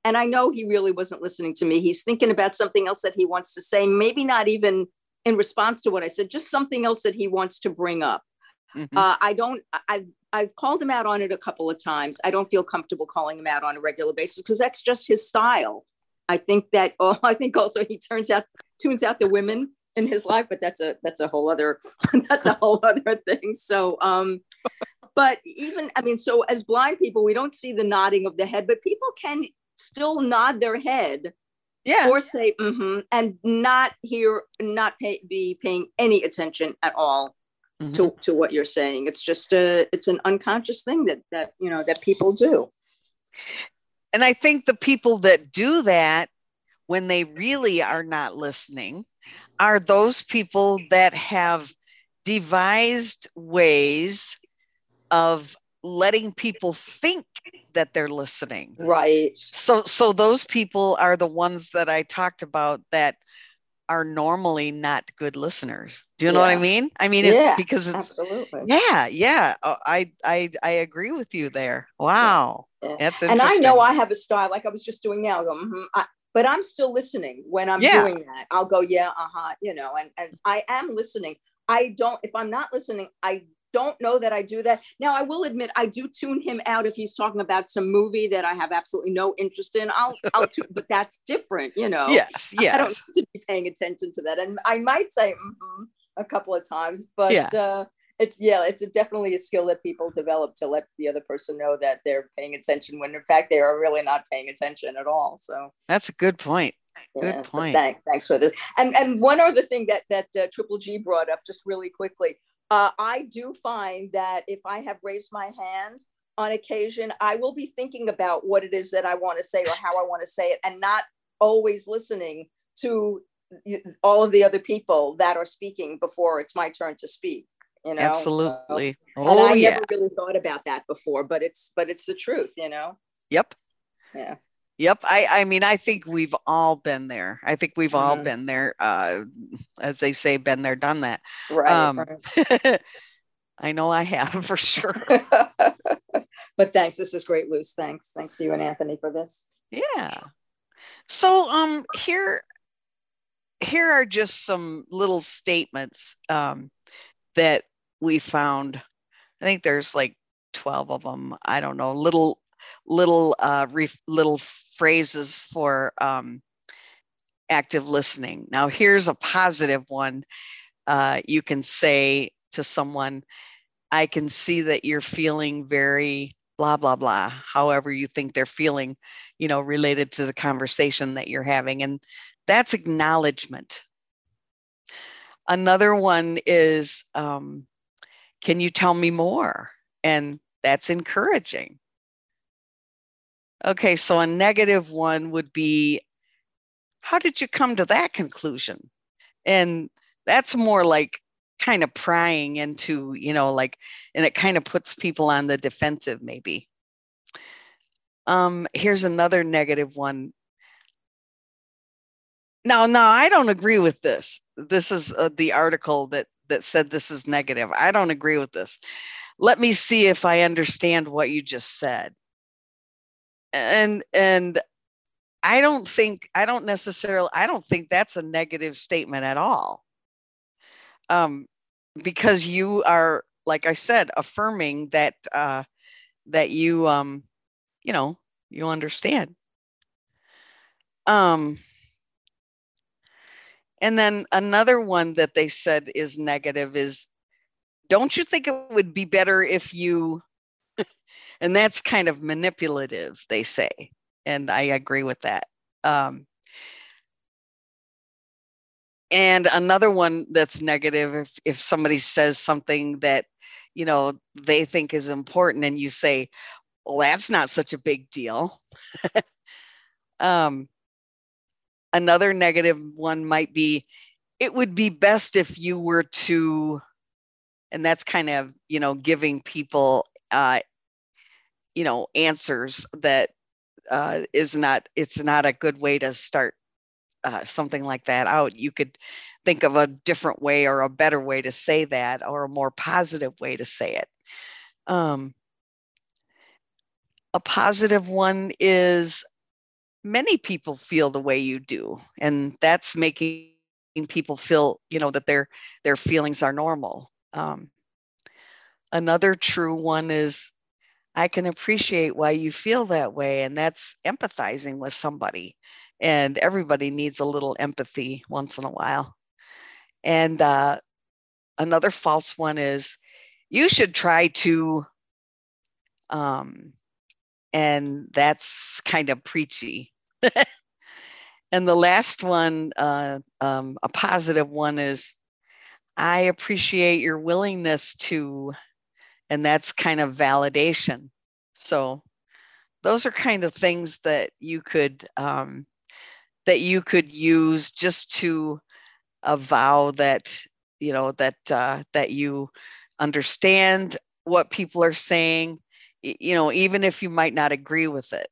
And I know he really wasn't listening to me. He's thinking about something else that he wants to say, maybe not even in response to what I said, just something else that he wants to bring up. Mm-hmm. Uh, I don't, I've, I've called him out on it a couple of times. I don't feel comfortable calling him out on a regular basis because that's just his style. I think that, oh, I think also he turns out, tunes out the women in his life, but that's a, that's a whole other, that's a whole other thing. So, um, but even, I mean, so as blind people, we don't see the nodding of the head, but people can still nod their head yeah or say mm-hmm and not hear not pay, be paying any attention at all mm-hmm. to, to what you're saying it's just a it's an unconscious thing that that you know that people do and i think the people that do that when they really are not listening are those people that have devised ways of letting people think that they're listening. Right. So so those people are the ones that i talked about that are normally not good listeners. Do you know yeah. what i mean? I mean it's yeah, because it's absolutely. Yeah yeah. Uh, i i i agree with you there. Wow yeah. that's and i know i have a style like i was just doing now I go, mm-hmm, I, but i'm still listening when i'm doing that i'll go yeah uh-huh you know and and i am listening I don't, if I'm not listening, I don't know that I do that. Now, I will admit I do tune him out if he's talking about some movie that I have absolutely no interest in. I'll, I'll tune, but that's different, you know. Yes, yes. I don't need to be paying attention to that, and I might say mm-hmm a couple of times, but yeah. Uh, it's yeah, it's a, definitely a skill that people develop to let the other person know that they're paying attention when in fact they are really not paying attention at all. So that's a good point. Good yeah, point. Thanks, thanks for this. And and one other thing that that uh, Triple G brought up just really quickly uh, I do find that if I have raised my hand on occasion, I will be thinking about what it is that I want to say or how I want to say it, and not always listening to all of the other people that are speaking before it's my turn to speak. You know, absolutely. So, oh, I yeah. never really thought about that before, but it's but it's the truth. You know. Yep. Yeah. Yep. I, I mean, I think we've all been there. I think we've all mm-hmm. been there. Uh, as they say, been there, done that. Right. Um, right. I know I have for sure. but thanks. This is great, Luce. Thanks. Thanks to you and Anthony for this. Yeah. So um here here are just some little statements um, that we found. I think there's like 12 of them. I don't know, little little uh, re- little phrases for um, active listening. Now, here's a positive one. Uh, you can say to someone, I can see that you're feeling very blah, blah, blah, however you think they're feeling, you know, related to the conversation that you're having. And that's acknowledgement. Another one is, um, can you tell me more? And that's encouraging. Okay, so a negative one would be how did you come to that conclusion? And that's more like kind of prying into, you know, like, and it kind of puts people on the defensive, maybe. Um, here's another negative one. Now, now I don't agree with this. This is uh, the article that that said this is negative. I don't agree with this. Let me see if I understand what you just said and and i don't think i don't necessarily i don't think that's a negative statement at all um because you are like i said affirming that uh that you um you know you understand um and then another one that they said is negative is don't you think it would be better if you and that's kind of manipulative they say and i agree with that um, and another one that's negative if, if somebody says something that you know they think is important and you say well that's not such a big deal. Um, another negative one might be it would be best if you were to and that's kind of you know giving people uh, you know answers that uh, is not it's not a good way to start uh, something like that out. You could think of a different way or a better way to say that or a more positive way to say it. Um, a positive one is many people feel the way you do and that's making people feel you know that their their feelings are normal um, another true one is i can appreciate why you feel that way and that's empathizing with somebody and everybody needs a little empathy once in a while. And uh, another false one is you should try to um, and that's kind of preachy and the last one, uh, um, a positive one, is I appreciate your willingness to, and that's kind of validation. So those are kind of things that you could um, that you could use just to avow that you know that uh, that you understand what people are saying you know even if you might not agree with it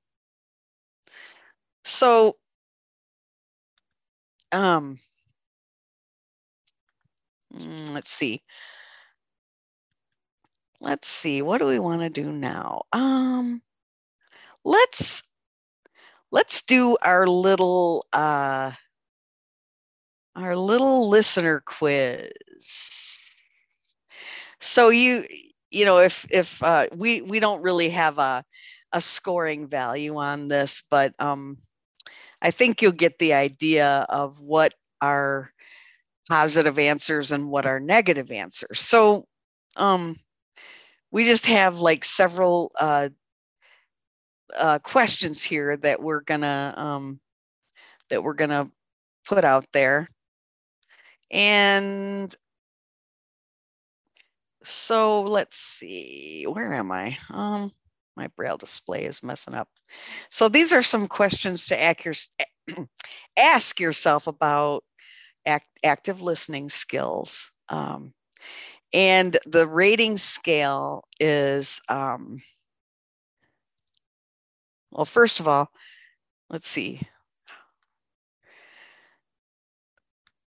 so um, mm, let's see. Let's see. What do we want to do now? Um, let's let's do our little uh, our little listener quiz. So you you know if if uh, we we don't really have a a scoring value on this, but um, I think you'll get the idea of what are positive answers and what are negative answers. So um, we just have like several uh, uh, questions here that we're gonna um, that we're gonna put out there, and so let's see, where am I? Um, my braille display is messing up. So these are some questions to ask yourself about act, active listening skills. Um, and the rating scale is, um, well, first of all, let's see.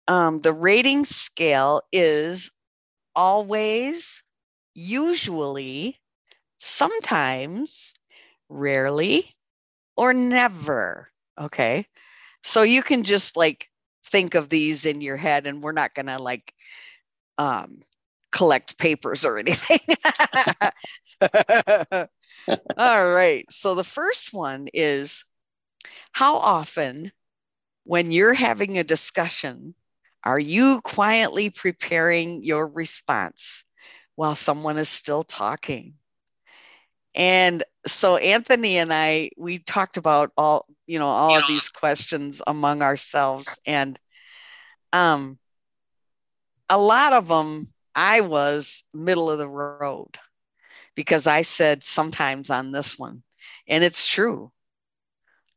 Um, the rating scale is always, usually, sometimes, rarely, or never. Okay. So you can just like think of these in your head, and we're not going to like um, collect papers or anything. All right. So the first one is how often, when you're having a discussion, are you quietly preparing your response while someone is still talking? And so Anthony and I, we talked about all, you know, all of these questions among ourselves. And um, a lot of them, I was middle of the road because I said sometimes on this one, and it's true.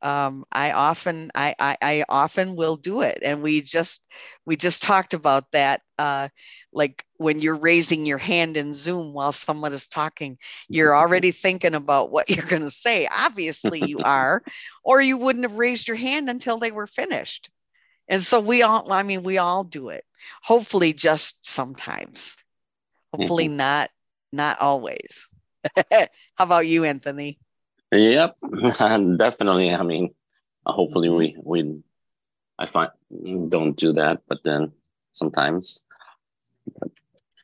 Um, I often, I, I, I often will do it, and we just, we just talked about that. Uh, like when you're raising your hand in Zoom while someone is talking, you're already thinking about what you're going to say. Obviously, you are, or you wouldn't have raised your hand until they were finished. And so we all, I mean, we all do it. Hopefully, just sometimes. Hopefully, mm-hmm. not not always. How about you, Anthony? Yep, definitely. I mean, hopefully we we I find don't do that, but then sometimes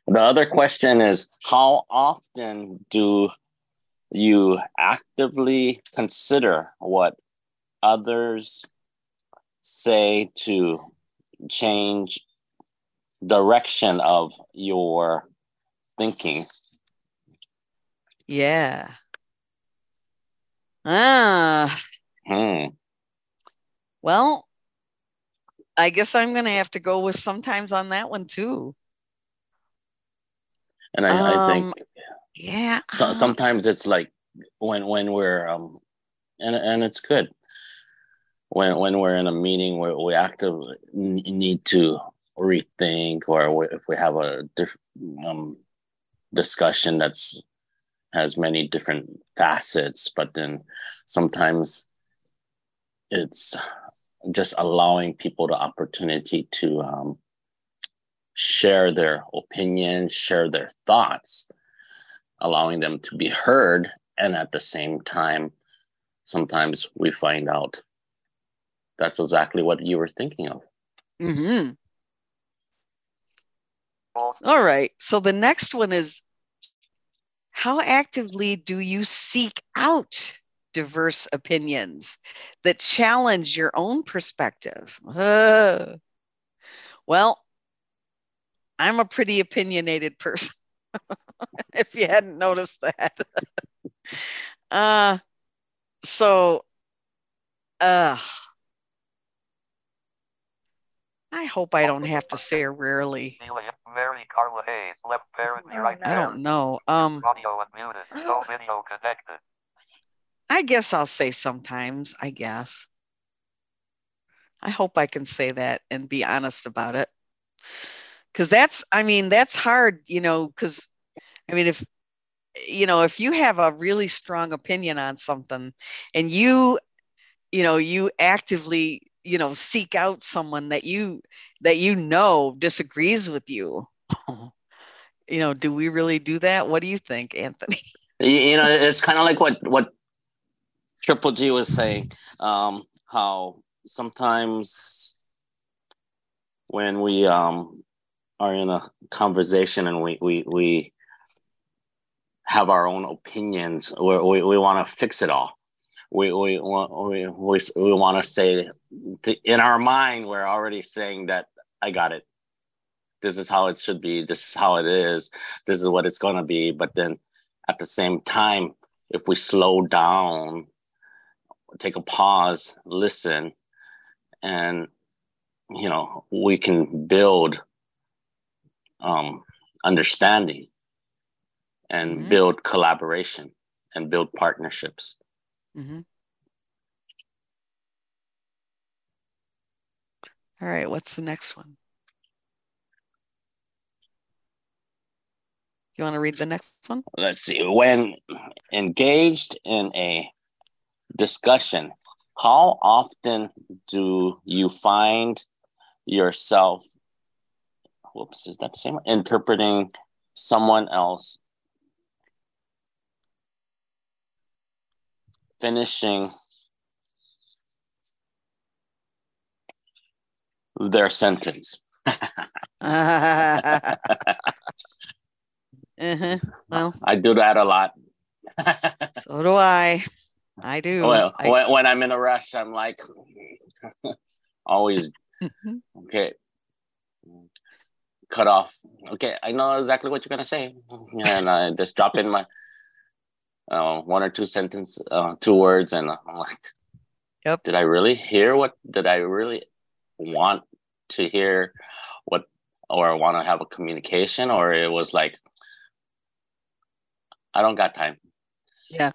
the other question is how often do you actively consider what others say to change direction of your thinking? Yeah. Ah. Hmm. Well, I guess I'm going to have to go with sometimes on that one too. And I, um, I think, yeah, so, sometimes it's like when when we're um, and and it's good. When when we're in a meeting where we actively need to rethink, or if we have a different um, discussion that's has many different facets, but then sometimes it's just allowing people the opportunity to um, share their opinions, share their thoughts, allowing them to be heard. And at the same time, sometimes we find out that's exactly what you were thinking of. Mm-hmm. All right. So the next one is how actively do you seek out diverse opinions that challenge your own perspective? Uh, well, I'm a pretty opinionated person, if you hadn't noticed that. uh, so, uh, I hope I don't have to say rarely. Mary Carla Hayes, left right I don't know. Um, audio unmuted, no video connected. I guess I'll say sometimes, I guess. I hope I can say that and be honest about it. Cause that's, I mean, that's hard, you know, cause I mean, if, you know, if you have a really strong opinion on something and you, you know, you actively, you know, seek out someone that you, that you know disagrees with you, you know, do we really do that? What do you think, Anthony? You know, it's kind of like what, what Triple G was saying, um, how sometimes when we um, are in a conversation and we we we have our own opinions, we we, we want to fix it all. We we want we we, we want to say in our mind we're already saying that I got it. This is how it should be. This is how it is. This is what it's going to be. But then at the same time, if we slow down take a pause, listen, and you know we can build um, understanding and mm-hmm. build collaboration and build partnerships. Mm-hmm. All right, what's the next one? You want to read the next one? Let's see. When engaged in a discussion how often do you find yourself whoops is that the same interpreting someone else finishing their sentence uh-huh. well i do that a lot so do i I do. Well, I... When, when I'm in a rush, I'm like always okay. Cut off. Okay, I know exactly what you're gonna say, and I just drop in my uh, one or two sentence, uh, two words, and I'm like, "Yep." Did I really hear what? Did I really want to hear what, or want to have a communication, or it was like, I don't got time. Yeah.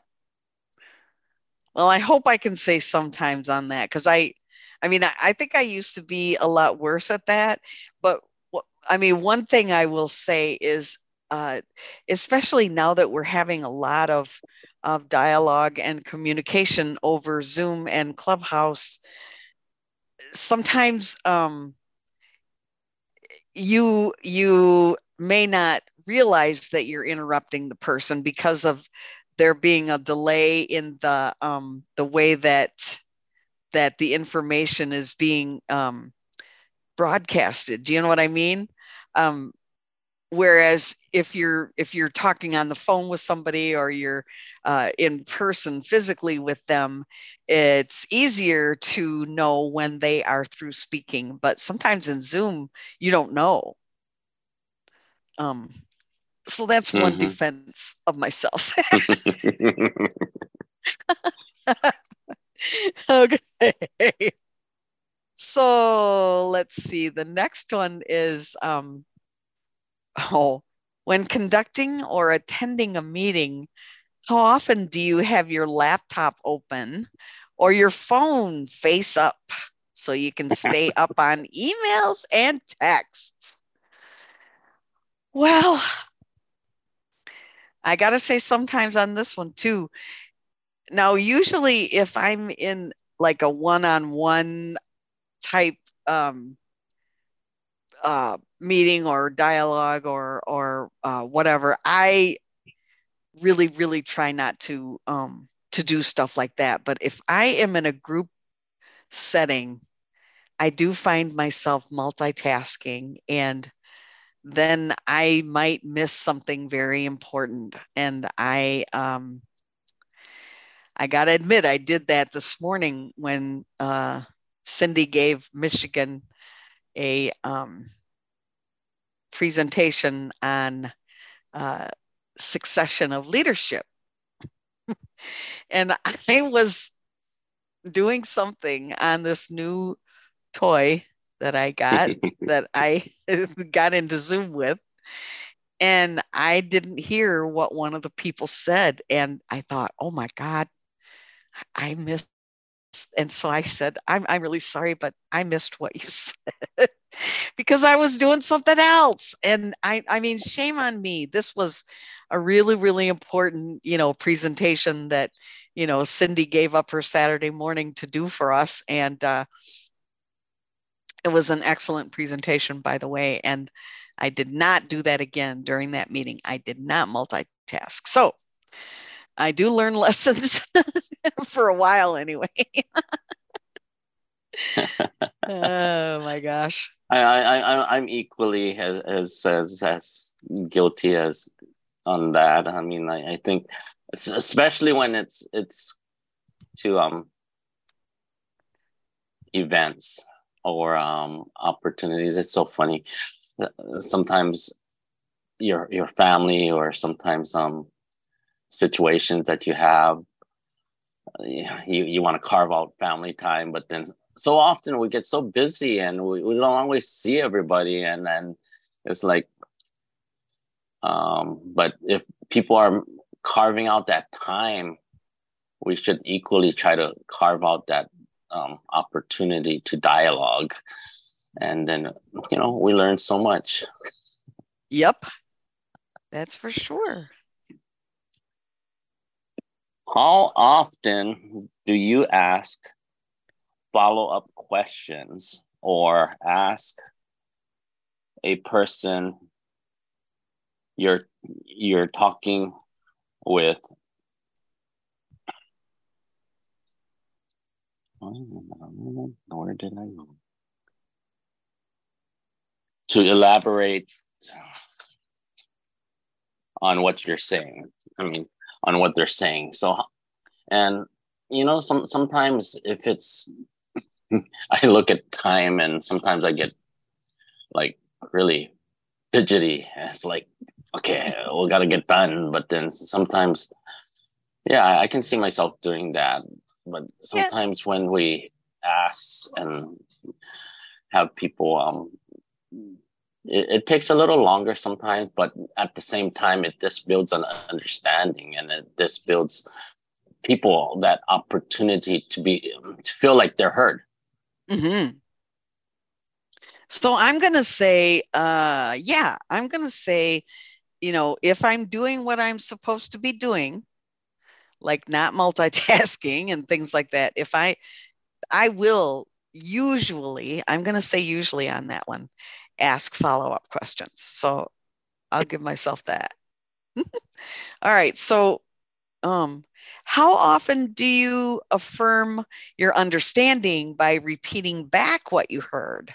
Well, I hope I can say sometimes on that because I, I mean, I, I, think I used to be a lot worse at that. But I mean, one thing I will say is, uh, especially now that we're having a lot of of dialogue and communication over Zoom and Clubhouse, sometimes um, you you may not realize that you're interrupting the person because of there being a delay in the um, the way that that the information is being um, broadcasted. Do you know what I mean? Um, whereas if you're if you're talking on the phone with somebody or you're uh, in person physically with them it's easier to know when they are through speaking but sometimes in zoom you don't know um, so that's one mm-hmm. defense of myself. okay. So let's see. The next one is um, oh, when conducting or attending a meeting, how often do you have your laptop open or your phone face up so you can stay up on emails and texts? Well, I got to say, sometimes on this one too. Now, usually, if I'm in like a one on one type um, uh, meeting or dialogue or, or uh, whatever, I really, really try not to. Um, to do stuff like that. But if I am in a group setting, I do find myself multitasking and then I might miss something very important. And I, um, I got to admit, I did that this morning when uh, Cindy gave Michigan a um, presentation on uh, succession of leadership. and I was doing something on this new toy that I got that I got into Zoom with. And I didn't hear what one of the people said. And I thought, oh my God, I missed. And so I said, I'm, I'm really sorry, but I missed what you said because I was doing something else. And I, I mean, shame on me. This was a really, really important, you know, presentation that, you know, Cindy gave up her Saturday morning to do for us. And, uh, it was an excellent presentation, by the way. And I did not do that again during that meeting. I did not multitask. So I do learn lessons for a while anyway. oh my gosh. I, I, I'm equally as, as, as guilty as on that. I mean, I, I think especially when it's, it's to, um, events or um, opportunities. It's so funny. Sometimes your your family or sometimes um situations that you have you you want to carve out family time but then so often we get so busy and we, we don't always see everybody and then it's like um but if people are carving out that time we should equally try to carve out that um, opportunity to dialogue. And then you know we learn so much. Yep. That's for sure how often do you ask follow-up questions or ask a person you're you're talking with Where did I go? To elaborate on what you're saying. I mean, on what they're saying. So, and you know, some sometimes if it's, I look at time and sometimes I get like really fidgety. It's like, okay, we got to get done. But then sometimes, yeah, I can see myself doing that but sometimes yeah. when we ask and have people um it, it, takes a little longer sometimes but at the same time it just builds an understanding and it just builds people that opportunity to be to feel like they're heard mm-hmm. so i'm gonna say uh yeah i'm gonna say you know if i'm doing what i'm supposed to be doing like not multitasking and things like that if i i will usually i'm to say usually on that one ask follow-up questions so i'll give myself that all right so um how often do you affirm your understanding by repeating back what you heard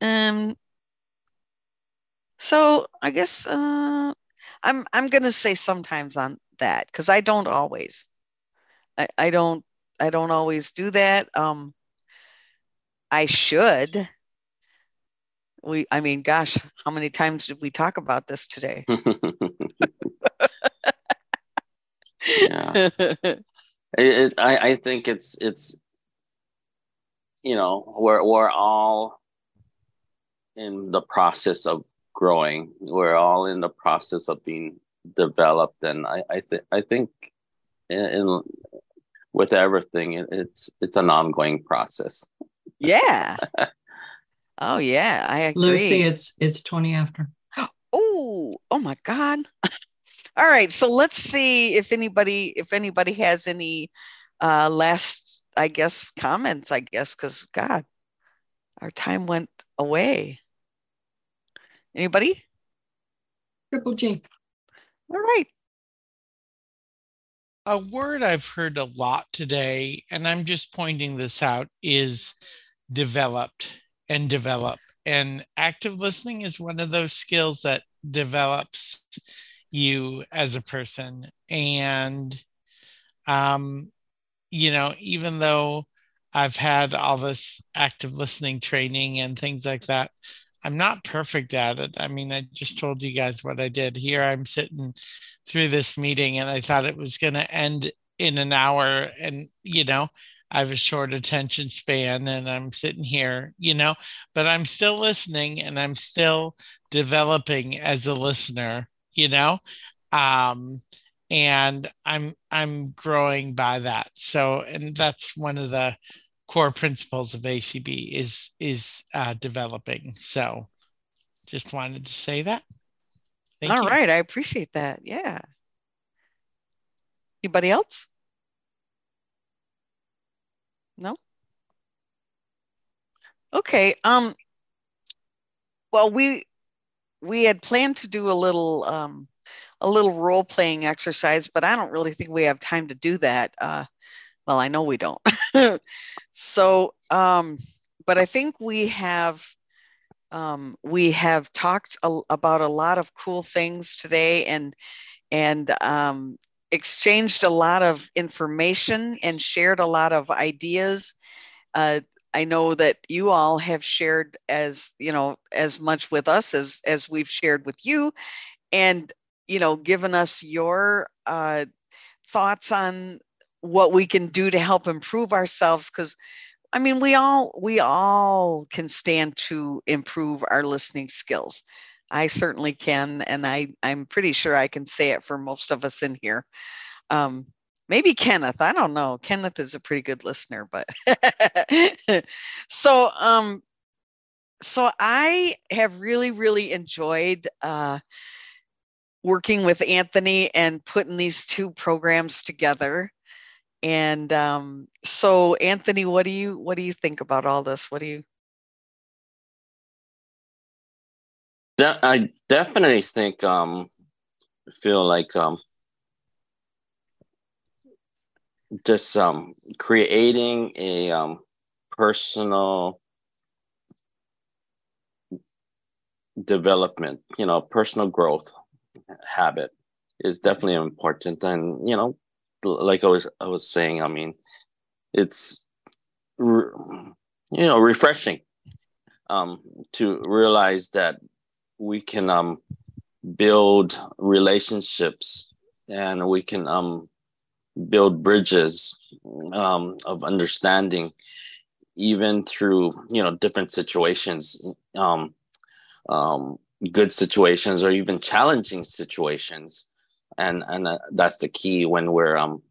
um so i guess uh I'm I'm gonna say sometimes on that because I don't always. I, I don't I don't always do that. Um I should. We I mean, gosh, how many times did we talk about this today? yeah. It, it, I, I think it's it's you know we're we're all in the process of growing. We're all in the process of being developed, and I I, think I think in, in with everything, it, it's it's an ongoing process. Yeah. oh yeah, I agree. Lucy, it's it's twenty after. Oh, oh my God. All right, so let's see if anybody if anybody has any uh, last, I guess, comments. I guess because God, our time went away. Anybody? Triple J. All right. A word I've heard a lot today, and I'm just pointing this out, is developed and develop. And active listening is one of those skills that develops you as a person. And, um, you know, even though I've had all this active listening training and things like that, I'm not perfect at it. I mean, I just told you guys what I did. Here I'm sitting through this meeting and I thought it was going to end in an hour. And, you know, I have a short attention span and I'm sitting here, you know, but I'm still listening and I'm still developing as a listener, you know. Um, and I'm I'm growing by that. So, and that's one of the core principles of ACB is is uh, developing. So, just wanted to say that. Thank All you. right, I appreciate that. Yeah. Anybody else? No. Okay. Um. Well, we we had planned to do a little um, a little role playing exercise, but I don't really think we have time to do that. Uh, well, I know we don't. so, um, but I think we have um, we have talked a, about a lot of cool things today, and and um, exchanged a lot of information and shared a lot of ideas. Uh, I know that you all have shared as you know as much with us as as we've shared with you, and you know, given us your uh, thoughts on what we can do to help improve ourselves. Because, I mean, we all we all can stand to improve our listening skills. I certainly can, and I I'm pretty sure I can say it for most of us in here. Um, maybe Kenneth. I don't know. Kenneth is a pretty good listener, but so um, so I have really really enjoyed. Uh, working with Anthony and putting these two programs together. And um, so, Anthony, what do you what do you think about all this? What do you? I definitely think um, feel like um, just um, creating a um, personal development, you know, personal growth habit is definitely important and you know like i was i was saying i mean it's you know refreshing um to realize that we can um build relationships and we can um build bridges um of understanding even through you know different situations um um good situations or even challenging situations and and uh, that's the key when we're um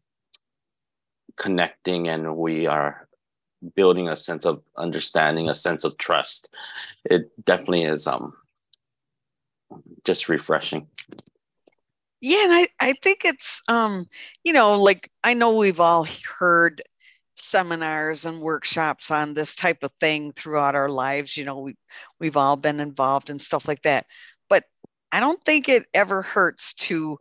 connecting and we are building a sense of understanding a sense of trust it definitely is um just refreshing yeah and i i think it's um you know like i know we've all heard seminars and workshops on this type of thing throughout our lives. You know, we we've all been involved and stuff like that. But I don't think it ever hurts to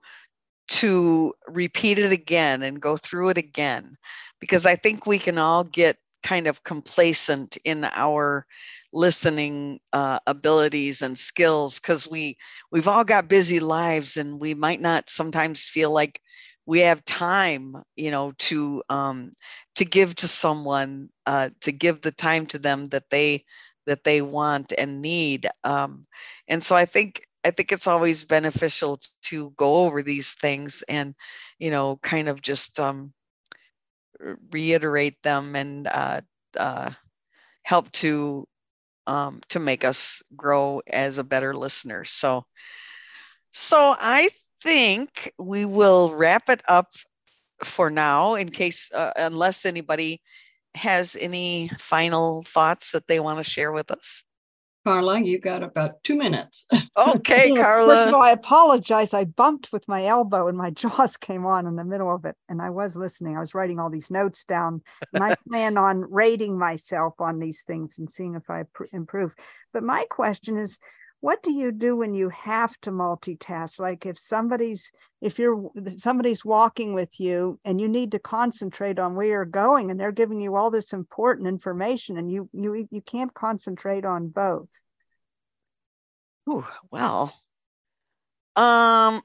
to repeat it again and go through it again because I think we can all get kind of complacent in our listening uh, abilities and skills because we we've all got busy lives and we might not sometimes feel like we have time you know to um, to give to someone uh, to give the time to them that they that they want and need um, and so i think i think it's always beneficial to go over these things and you know kind of just um, reiterate them and uh, uh, help to um, to make us grow as a better listener. So so i think we will wrap it up for now in case uh, unless anybody has any final thoughts that they want to share with us Carla, you've got about two minutes. Okay, Yes, Carla. First of all, I apologize. I bumped with my elbow and my JAWS came on in the middle of it. And I was listening. I was writing all these notes down. And I plan on rating myself on these things and seeing if I pr- improve. But my question is what do you do when you have to multitask? Like if somebody's, if you're, somebody's walking with you and you need to concentrate on where you're going and they're giving you all this important information and you, you, you can't concentrate on both. Ooh, well, um,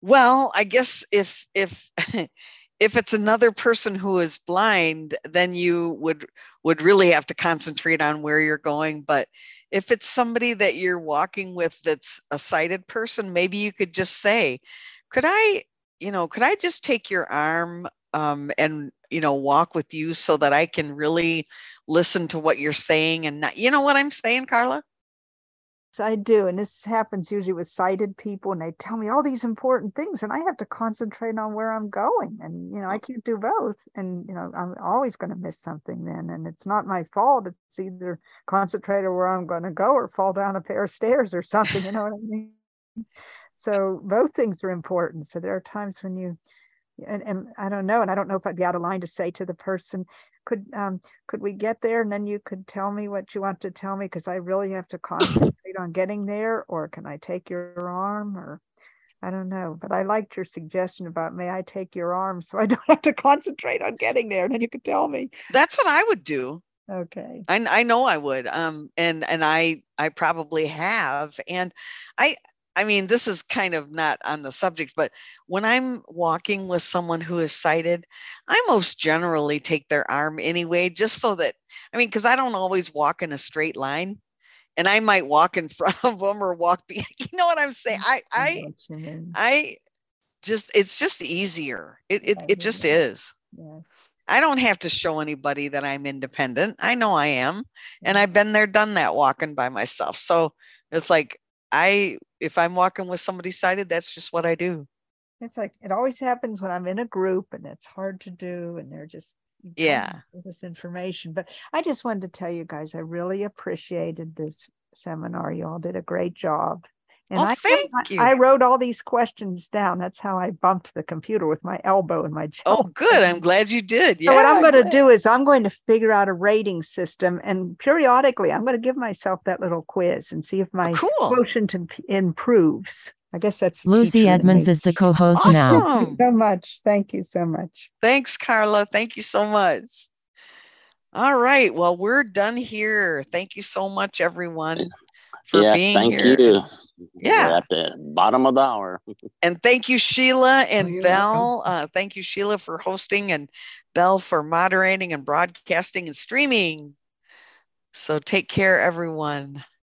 well, I guess if if if it's another person who is blind, then you would would really have to concentrate on where you're going. But if it's somebody that you're walking with that's a sighted person, maybe you could just say, "Could I, you know, could I just take your arm um, and you know walk with you so that I can really listen to what you're saying and not, you know what I'm saying, Carla?" I do. And this happens usually with sighted people, and they tell me all these important things, and I have to concentrate on where I'm going. And, you know, I mm. can't do both. And, you know, I'm always going to miss something then. And it's not my fault. It's either concentrate on where I'm going to go or fall down a pair of stairs or something. You know what I mean? So both things are important. So there are times when you, and, and I don't know, and I don't know if I'd be out of line to say to the person, could um could we get there and then you could tell me what you want to tell me because I really have to concentrate on getting there, or can I take your arm or I don't know, but I liked your suggestion about may I take your arm so I don't have to concentrate on getting there. And then you could tell me. That's what I would do. Okay. I, I know I would. Um, and and I I probably have. And I I mean, this is kind of not on the subject, but when I'm walking with someone who is sighted, I most generally take their arm anyway, just so that I mean, because I don't always walk in a straight line. And I might walk in front of them or walk behind. You know what I'm saying? I I I just it's just easier. It it, it just is. Yes. I don't have to show anybody that I'm independent. I know I am. And mm-hmm. I've been there, done that walking by myself. So it's like I if I'm walking with somebody sighted, that's just what I do. It's like it always happens when I'm in a group and it's hard to do and they're just Yeah. this information. But I just wanted to tell you guys I really appreciated this seminar. You all did a great job. And Oh, I, thank I, you. I wrote all these questions down. That's how I bumped the computer with my elbow and my oh, jaw. Oh, good. I'm glad you did. Yeah. So what I'm going to do is I'm going to figure out a rating system, and periodically I'm going to give myself that little quiz and see if oh, my quotient imp- improves. I guess that's Lucy Edmonds is the co-host now. Thank you so much. Thank you so much. Thanks, Carla. Thank you so much. All right. Well, we're done here. Thank you so much, everyone, for yes, being thank here. you. Yeah. We're at the bottom of the hour. And thank you, Sheila and you're Belle. Uh, thank you, Sheila, for hosting and Bell for moderating and broadcasting and streaming. So take care, everyone.